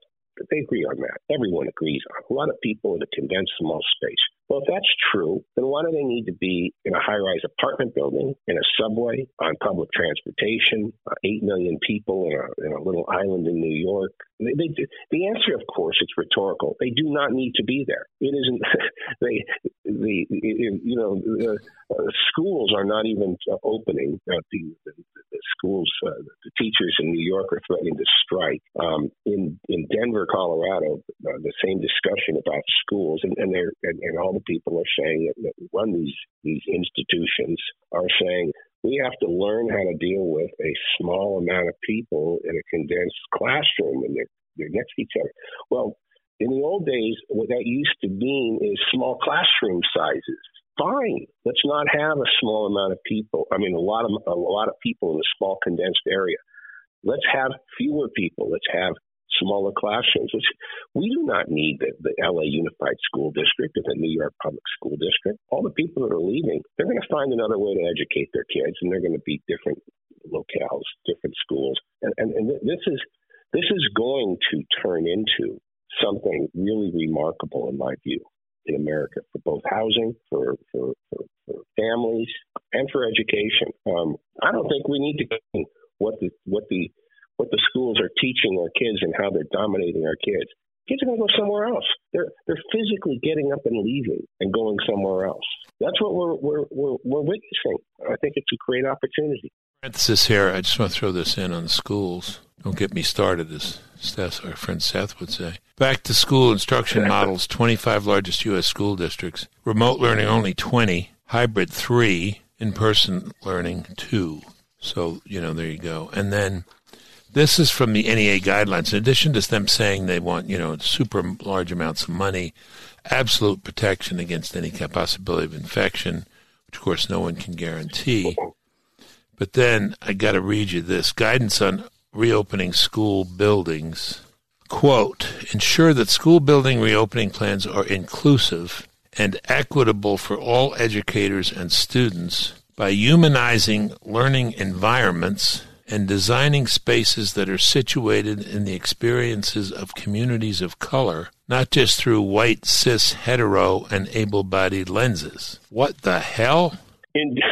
They agree on that. Everyone agrees on a lot of people in a condensed small space. Well, if that's true, then why do they need to be in a high rise apartment building, in a subway, on public transportation, uh, 8 million people in a, in a little island in New York? They, they, the answer, of course, it's rhetorical. They do not need to be there. It isn't, they, the, you know, the uh, schools are not even uh, opening. The, the, the schools, the teachers in New York are threatening to strike. Um, in, in Denver, Colorado, the same discussion about schools, and, and, they're, and, and all the people are saying that, that run these, these institutions are saying we have to learn how to deal with a small amount of people in a condensed classroom and they're, they're next to each other. Well, in the old days, what that used to mean is small classroom sizes. Fine, let's not have a small amount of people. I mean, a lot of a lot of people in a small condensed area. Let's have fewer people. Let's have smaller classrooms. Which we do not need the, the LA Unified School District or the New York Public School District. All the people that are leaving, they're going to find another way to educate their kids, and they're going to be different locales, different schools, and and, and this is this is going to turn into something really remarkable in my view in America for both housing, for for, for, for families, and for education. Um, I don't think we need to what the what the what the schools are teaching our kids and how they're dominating our kids. Kids are going to go somewhere else. They're they're physically getting up and leaving and going somewhere else. That's what we're we're we're, we're witnessing. I think it's a great opportunity. Parenthesis here. I just want to throw this in on the schools. Don't get me started, as Seth, our friend Seth would say. Back to school instruction models 25 largest U.S. school districts. Remote learning only 20. Hybrid 3. In person learning 2. So, you know, there you go. And then this is from the NEA guidelines. In addition to them saying they want, you know, super large amounts of money, absolute protection against any possibility of infection, which of course no one can guarantee. But then I got to read you this guidance on reopening school buildings. Quote, ensure that school building reopening plans are inclusive and equitable for all educators and students by humanizing learning environments and designing spaces that are situated in the experiences of communities of color, not just through white, cis, hetero, and able bodied lenses. What the hell? In,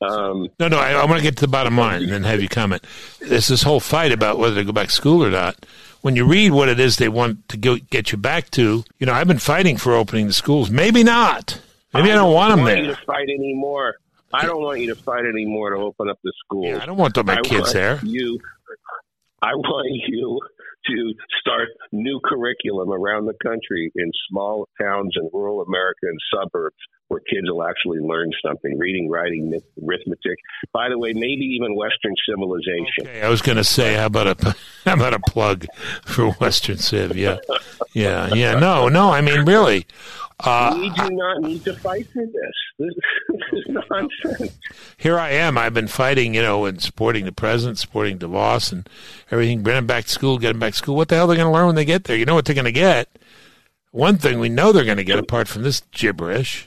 Um, No, no, I, I want to get to the bottom line and then have you comment. There's this whole fight about whether to go back to school or not. When you read what it is they want to go, get you back to, you know, I've been fighting for opening the schools. Maybe not. Maybe I don't want them want there. to fight anymore. I don't want you to fight anymore to open up the schools. Yeah, I don't want my I kids there. You, I want you to start new curriculum around the country in small towns and rural America and suburbs where kids will actually learn something reading, writing, arithmetic. By the way, maybe even Western civilization. Okay, I was going to say, how about a how about a plug for Western Civ? Yeah, yeah, yeah. No, no. I mean, really. Uh, we do not need to fight for this. This, this is nonsense. here I am. I've been fighting, you know, and supporting the president, supporting DeVos and everything. Bring them back to school, get them back to school. What the hell are they going to learn when they get there? You know what they're going to get. One thing we know they're going to get, apart from this gibberish,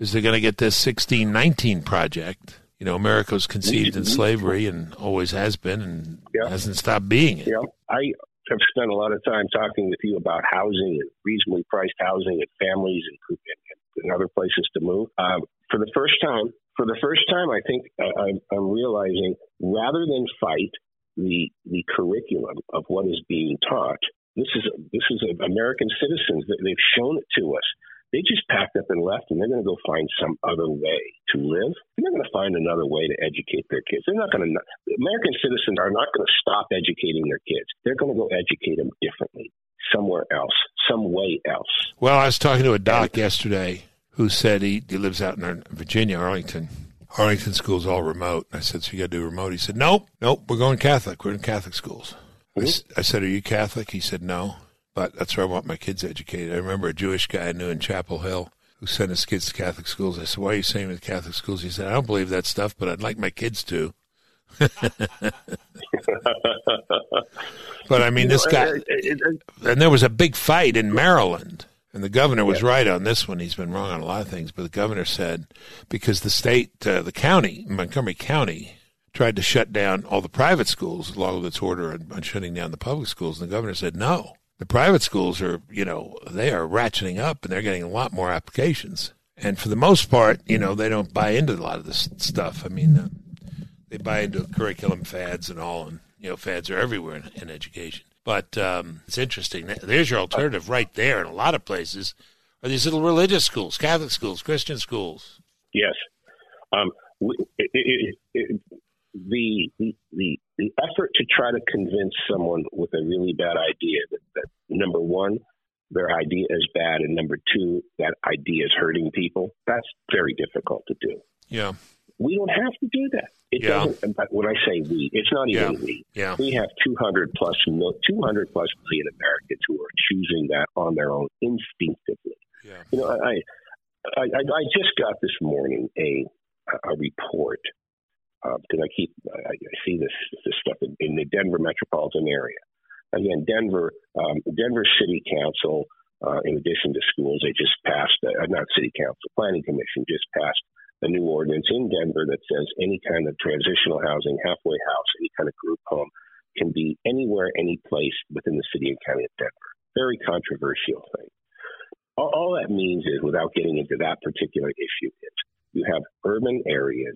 is they're going to get this 1619 project. You know, America was conceived in slavery and always has been and Yeah. hasn't stopped being it. Know, I have spent a lot of time talking with you about housing and reasonably priced housing and families and, and, and other places to move. Um, for the first time, for the first time, I think uh, I'm, I'm realizing rather than fight the the curriculum of what is being taught, this is this is American citizens that they've shown it to us. They just packed up and left, and they're going to go find some other way to live. They're going to find another way to educate their kids. They're not going to. American citizens are not going to stop educating their kids. They're going to go educate them differently, somewhere else, some way else. Well, I was talking to a doc yesterday who said he, he lives out in Virginia, Arlington. Arlington school's all remote. I said, so you got to do remote? He said, nope, nope, we're going Catholic. We're in Catholic schools. I hmm? said, are you Catholic? He said, no, but that's where I want my kids educated. I remember a Jewish guy I knew in Chapel Hill who sent his kids to Catholic schools. I said, why are you sending them to Catholic schools? He said, I don't believe that stuff, but I'd like my kids to. But I mean, this guy, and there was a big fight in Maryland. And the governor was right on this one. He's been wrong on a lot of things, but the governor said because the state, uh, the county, Montgomery County, tried to shut down all the private schools along with its order on, on shutting down the public schools. And the governor said no. The private schools are, you know, they are ratcheting up and they're getting a lot more applications. And for the most part, you know, they don't buy into a lot of this stuff. I mean, uh, they buy into curriculum fads and all, and you know, fads are everywhere in, in education. But um, it's interesting. There's your alternative right there in a lot of places. Are these little religious schools, Catholic schools, Christian schools? Yes. Um, it, it, it, the, the the the effort to try to convince someone with a really bad idea that, that number one, their idea is bad, and number two, that idea is hurting people. That's very difficult to do. Yeah, We don't have to do that. It Yeah. doesn't. But when I say we, it's not even Yeah. we. yeah, We have 200 plus 200 plus million Americans who are choosing that on their own instinctively. yeah. You know, I, I, I I just got this morning a a report because I keep I, I see this this stuff in, in the Denver metropolitan area. Again, Denver um, Denver City Council, uh, in addition to schools, they just passed uh, not City Council, Planning Commission just passed a new ordinance in Denver that says any kind of transitional housing, halfway house, any kind of group home can be anywhere, any place within the city and county of Denver. Very controversial thing all, all that means is, without getting into that particular issue, is you have urban areas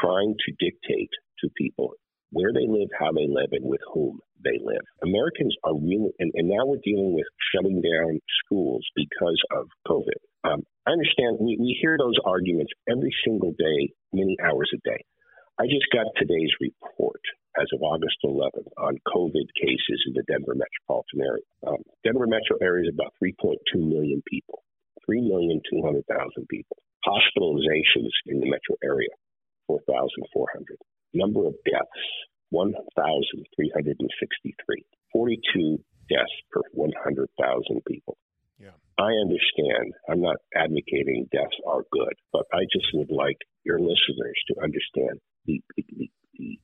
trying to dictate to people where they live, how they live, and with whom they live. Americans are really, and, and now we're dealing with shutting down schools because of COVID. Um, I understand we, we hear those arguments every single day, many hours a day. I just got today's report as of August 11th on COVID cases in the Denver metropolitan area. Um, Denver metro area is about 3.2 million people, 3,200,000 people. Hospitalizations in the metro area, 4,400. Number of deaths, 1,363. 42 deaths per 100,000 people. Yeah. I understand. I'm not advocating deaths are good, but I just would like your listeners to understand the, the, the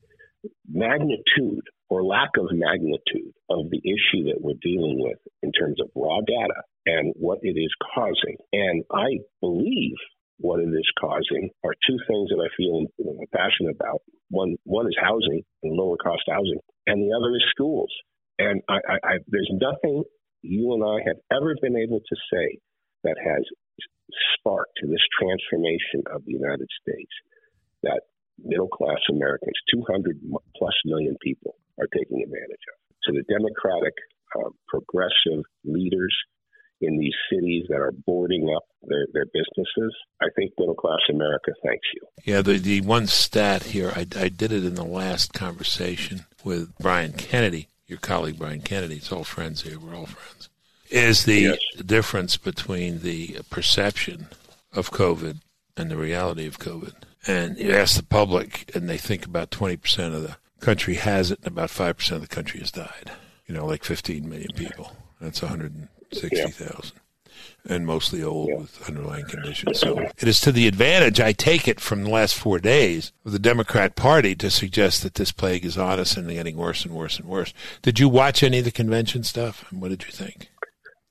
magnitude or lack of magnitude of the issue that we're dealing with in terms of raw data and what it is causing. And I believe what it is causing are two things that I feel passionate about. One, one is housing and lower cost housing, and the other is schools. And I, I, I, there's nothing you and I have ever been able to say that has sparked this transformation of the United States that middle class Americans, 200 plus million people, are taking advantage of. So the Democratic, uh, progressive leaders in these cities that are boarding up their, their businesses, I think middle class America thanks you. Yeah, the, the one stat here, I, I did it in the last conversation with Brian Kennedy, your colleague Brian Kennedy. It's all friends here. We're all friends. Is the Yes. difference between the perception of COVID and the reality of COVID. And you ask the public, and they think about 20% of the country has it, and about 5% of the country has died. You know, like 15 million people. That's 160,000. And mostly old Yeah. with underlying conditions. So it is to the advantage, I take it, from the last four days of the Democrat Party to suggest that this plague is on us and getting worse and worse and worse. Did you watch any of the convention stuff? And what did you think?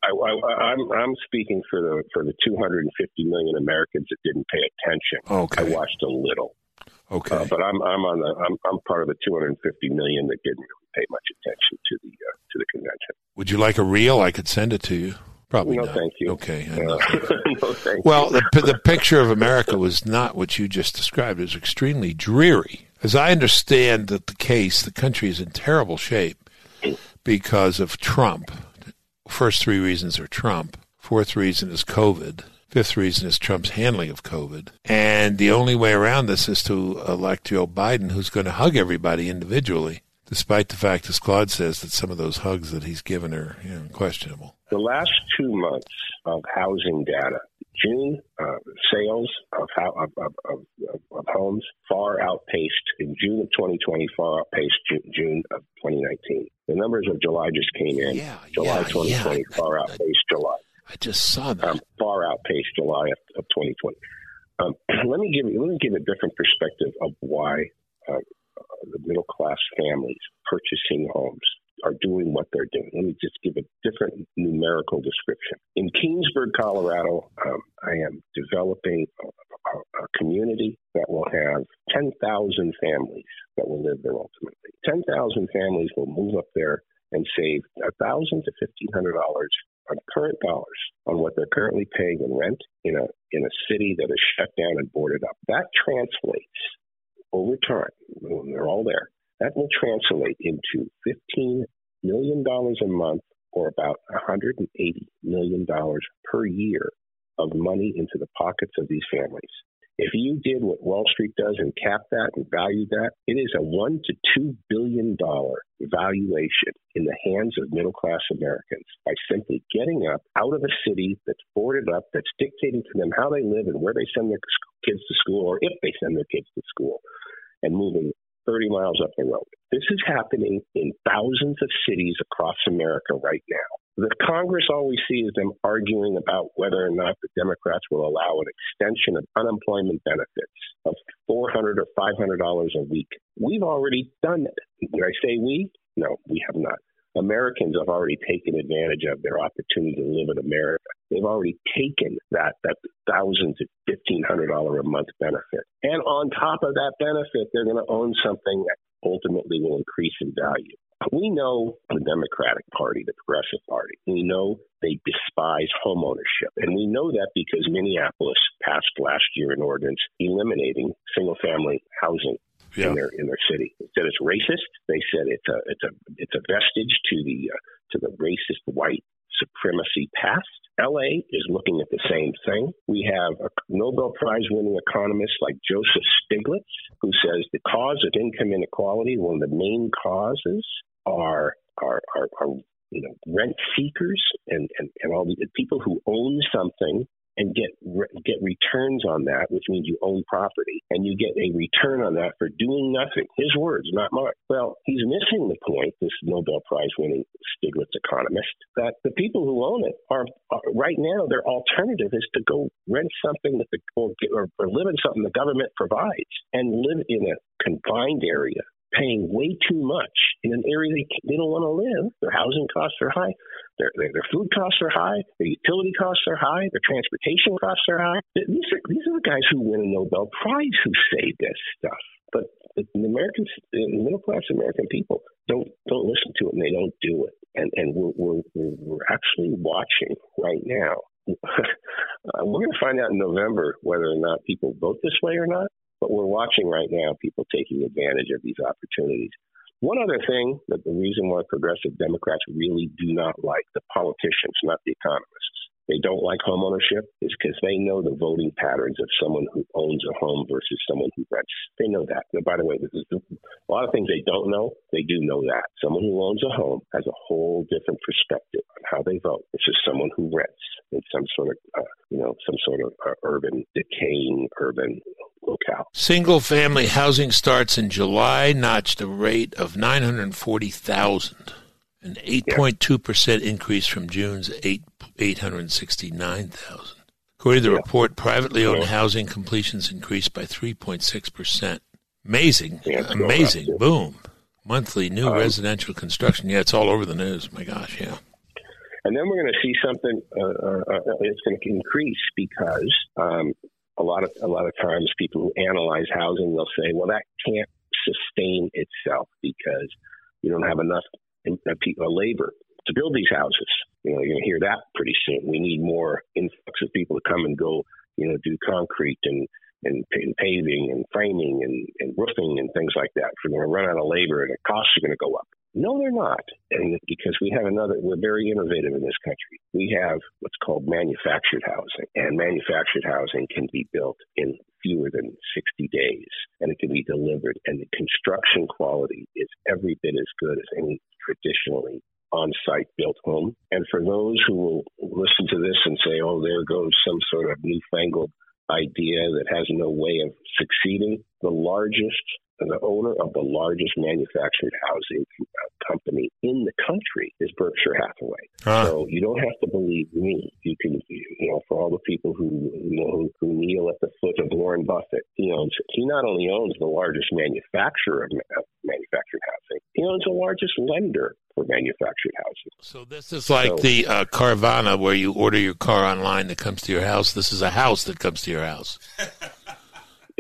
I, I, I'm I'm speaking for the for the 250 million Americans that didn't pay attention. Okay. I watched a little, Okay. uh, but I'm I'm on the I'm I'm part of the 250 million that didn't really pay much attention to the uh, to the convention. Would you like a reel? I could send it to you. Probably No, not. thank you. Okay. Uh, no, thank Well, the, the picture of America was not what you just described. It was extremely dreary. As I understand that the case, the country is in terrible shape because of Trump. First three reasons are Trump. Fourth reason is COVID. Fifth reason is Trump's handling of COVID. And the only way around this is to elect Joe Biden, who's going to hug everybody individually, despite the fact, as Claude says, that some of those hugs that he's given are you know, questionable. The last two months of housing data, June uh, sales of, how, of, of, of, of, of homes far outpaced in June of 2020, far outpaced June, June of 2019. The numbers of July just came in. Yeah, July yeah, 2020 yeah. far outpaced July. I just saw that. um, far outpaced July of, of 2020. Um, let me give you, let me give a different perspective of why uh, the middle class families purchasing homes are doing what they're doing. Let me just give a different numerical description. In Keenesburg, Colorado, um, I am developing a, a, a community that will have 10,000 families that will live there ultimately. 10,000 families will move up there and save 1,000 to $1,500 on current dollars on what they're currently paying in rent in a in a city that is shut down and boarded up. That translates over time. when They're all there. That will translate into fifteen million dollars a month, or about one hundred and eighty million dollars per year of money into the pockets of these families. If you did what Wall Street does and cap that and value that, it is a one to two billion dollar valuation in the hands of middle class Americans by simply getting up out of a city that's boarded up, that's dictating to them how they live and where they send their kids to school, or if they send their kids to school, and moving 30 miles up the road. This is happening in thousands of cities across America right now. The Congress always sees them arguing about whether or not the Democrats will allow an extension of unemployment benefits of 400 or 500 dollars a week. We've already done it. Did I say we? No, we have not. Americans have already taken advantage of their opportunity to live in America. They've already taken that that thousand to fifteen hundred dollar a month benefit, and on top of that benefit, they're going to own something that ultimately will increase in value. We know the Democratic Party, the Progressive Party. We know they despise home ownership, and we know that because Minneapolis passed last year an ordinance eliminating single family housing Yeah. in their in their city. They said it's racist. They said it's a it's a it's a vestige to the uh, to the racist white supremacy past. LA is looking at the same thing. We have a Nobel Prize winning economist like Joseph Stiglitz who says the cause of income inequality, one of the main causes are are are, are you know rent seekers and, and, and all the people who own something and get re- get returns on that, which means you own property, and you get a return on that for doing nothing. His words, not mine. Well, he's missing the point. This Nobel Prize winning Stiglitz economist that the people who own it are, are right now their alternative is to go rent something that the or, or, or live in something the government provides and live in a confined area paying way too much in an area they, they don't want to live. Their housing costs are high. Their, their, their food costs are high. Their utility costs are high. Their transportation costs are high. These are, these are the guys who win a Nobel Prize who say this stuff. But the Americans, the middle class American people don't don't listen to it and they don't do it. And and we're we're, we're, we're actually watching right now. uh, we're going to find out in November whether or not people vote this way or not. But we're watching right now people taking advantage of these opportunities. One other thing that the reason why progressive Democrats really do not like the politicians, not the economists, they don't like homeownership is because they know the voting patterns of someone who owns a home versus someone who rents. They know that. And by the way, this is a lot of things they don't know. They do know that someone who owns a home has a whole different perspective on how they vote versus someone who rents in some sort of, uh, you know, some sort of uh, urban decaying urban locale. Single family housing starts in July notched a rate of 940,000 an 8.2% increase from June's 8, 869,000. According to the yeah. report, privately owned yeah. housing completions increased by 3.6%. Amazing. Amazing. Boom. Monthly new um, residential construction. Yeah, it's all over the news. My gosh, yeah. And then we're going to see something. Uh, uh, uh it's going to increase because um, a lot of a lot of times people who analyze housing, they'll say, "Well, that can't sustain itself because you don't have enough Uh, uh, labor to build these houses. You know, you're going to hear that pretty soon. We need more influx of people to come and go, you know, do concrete and and, and paving and framing and, and roofing and things like that. We're going to run out of labor and the costs are going to go up. No, they're not. And because we have another, we're very innovative in this country. We have what's called manufactured housing, and manufactured housing can be built in fewer than 60 days, and it can be delivered. And the construction quality is every bit as good as any traditionally on-site built home. And for those who will listen to this and say, "Oh, there goes some sort of newfangled idea that has no way of succeeding," the largest the owner of the largest manufactured housing company in the country is Berkshire Hathaway. Huh. So you don't have to believe me. You can, you know, for all the people who you know who kneel at the foot of Warren Buffett, he owns. He not only owns the largest manufacturer of manufactured housing, he owns the largest lender for manufactured housing. So this is like so, the uh, Carvana, where you order your car online that comes to your house. This is a house that comes to your house.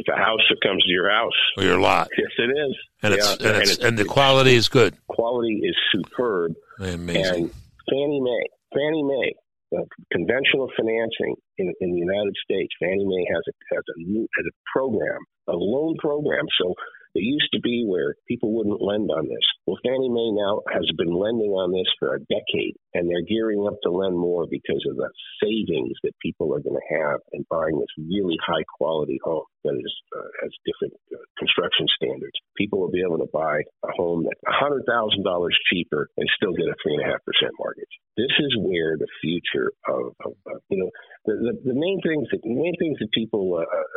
It's a house that comes to your house or your lot. Yes, it is. And it's, and, it's, and, and the quality is good. Quality is superb. Amazing. And Fannie Mae, Fannie Mae, uh, conventional financing in, in the United States, Fannie Mae has a has a new has a program, a loan program. So it used to be where people wouldn't lend on this. Well, Fannie Mae now has been lending on this for a decade, and they're gearing up to lend more because of the savings that people are going to have in buying this really high quality home that is uh, has different uh, construction standards. People will be able to buy a home that's hundred thousand dollars cheaper and still get a three and a half percent mortgage. This is where the future of, of, you know the, the, the main things that the main things that people uh, uh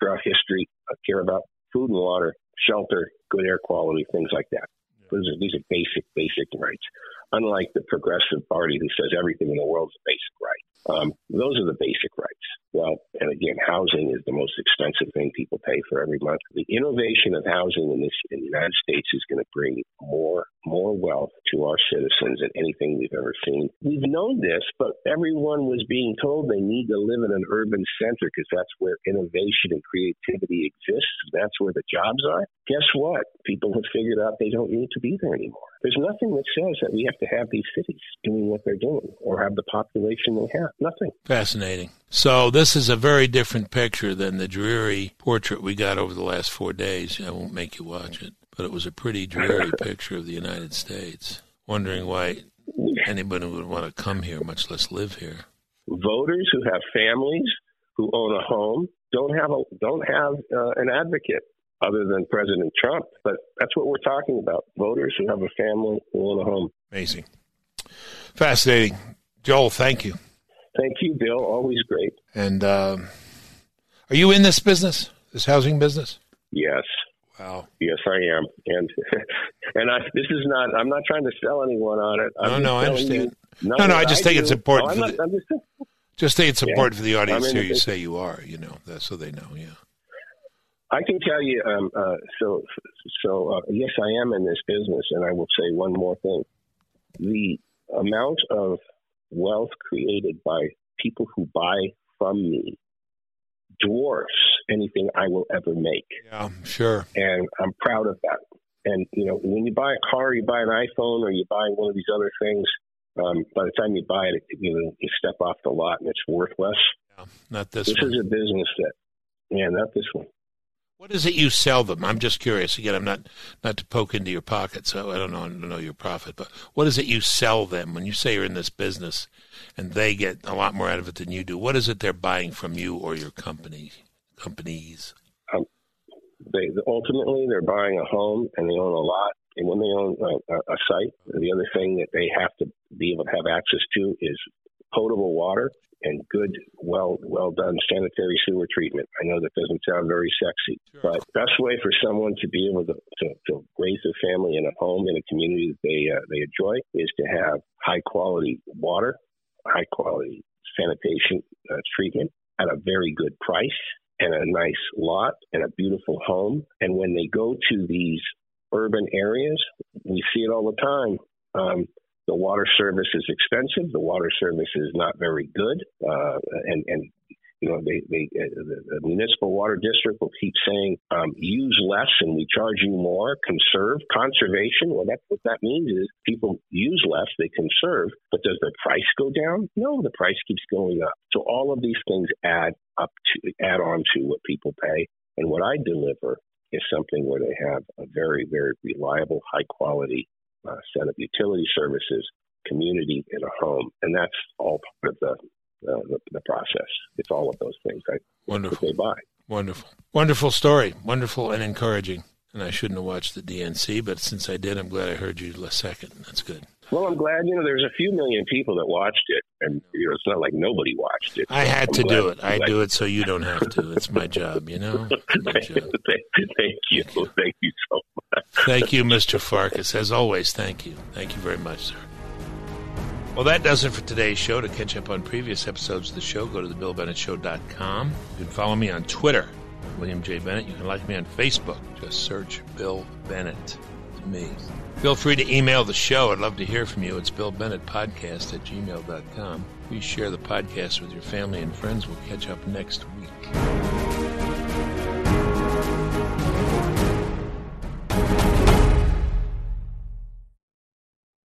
throughout history uh, care about food and water shelter, good air quality, things like that. Are, these are basic, basic rights. Unlike the Progressive Party who says everything in the world is a basic right. Um, those are the basic rights. Well, and again, housing is the most expensive thing people pay for every month. The innovation of housing in this in the United States is going to bring more more wealth to our citizens than anything we've ever seen. We've known this, but everyone was being told they need to live in an urban center because that's where innovation and creativity exists. That's where the jobs are. Guess what? People have figured out they don't need to be there anymore. There's nothing that says that we have to have these cities doing what they're doing or have the population they have. Nothing. Fascinating. So this is a very different picture than the dreary portrait we got over the last four days. I won't make you watch it but it was a pretty dreary picture of the United States. Wondering why anybody would want to come here, much less live here. Voters who have families who own a home don't have a don't have uh, an advocate other than President Trump. But that's what we're talking about: voters who have a family who own a home. Amazing, fascinating, Joel. Thank you. Thank you, Bill. Always great. And um, are you in this business, this housing business? Yes. Wow. Yes, I am, and and I, this is not. I'm not trying to sell anyone on it. I'm no, no, I understand. No, no, I just I think do. it's important. No, not, the, just, just, think it's important yeah. for the audience to you say you are. You know, that, so they know. Yeah. I can tell you. Um, uh, so, so uh, yes, I am in this business, and I will say one more thing: the amount of wealth created by people who buy from me dwarfs anything I will ever make. Yeah, sure. And I'm proud of that. And you know, when you buy a car, you buy an iPhone, or you buy one of these other things. Um, by the time you buy it, you know, you step off the lot and it's worthless. Yeah, not this. This one. is a business that, yeah, not this one. What is it you sell them? I'm just curious. Again, I'm not not to poke into your pocket, so I don't know I don't know your profit, but what is it you sell them when you say you're in this business and they get a lot more out of it than you do? What is it they're buying from you or your company companies? Um, they ultimately they're buying a home and they own a lot, and when they own a, a site, the other thing that they have to be able to have access to is potable water and good, well, well done sanitary sewer treatment. I know that doesn't sound very sexy, but best way for someone to be able to, to, to, raise a family in a home in a community that they uh, they enjoy is to have high quality water, high quality sanitation uh, treatment at a very good price and a nice lot and a beautiful home. And when they go to these urban areas, we see it all the time. Um, the water service is expensive. The water service is not very good, uh, and and you know they they uh, the, municipal water district will keep saying um, use less and we charge you more. Conserve conservation. Well, that what that means is people use less, they conserve, but does the price go down? No, the price keeps going up. So all of these things add up to add on to what people pay, and what I deliver is something where they have a very very reliable, high quality uh, set of utility services, community, and a home, and that's all part of the uh, the, the, process. It's all of those things. I, Wonderful. They buy. Wonderful. Wonderful story. Wonderful and encouraging. And I shouldn't have watched the DNC, but since I did, I'm glad I heard you last second. That's good. Well, I'm glad. You know, there's a few million people that watched it, and you know, it's not like nobody watched it. I had I'm to glad, do it. I do it so you don't have to. It's my job. You know. My job. Thank, you. Thank you so much. Thank you, Mr. Farkas. As always, thank you. Thank you very much, sir. Well, that does it for today's show. To catch up on previous episodes of the show, go to thebillbennettshow.com. You can follow me on Twitter, William J. Bennett. You can like me on Facebook. Just search Bill Bennett to me. Feel free to email the show. I'd love to hear from you. It's billbennettpodcast at gmail.com. Please share the podcast with your family and friends. We'll catch up next week.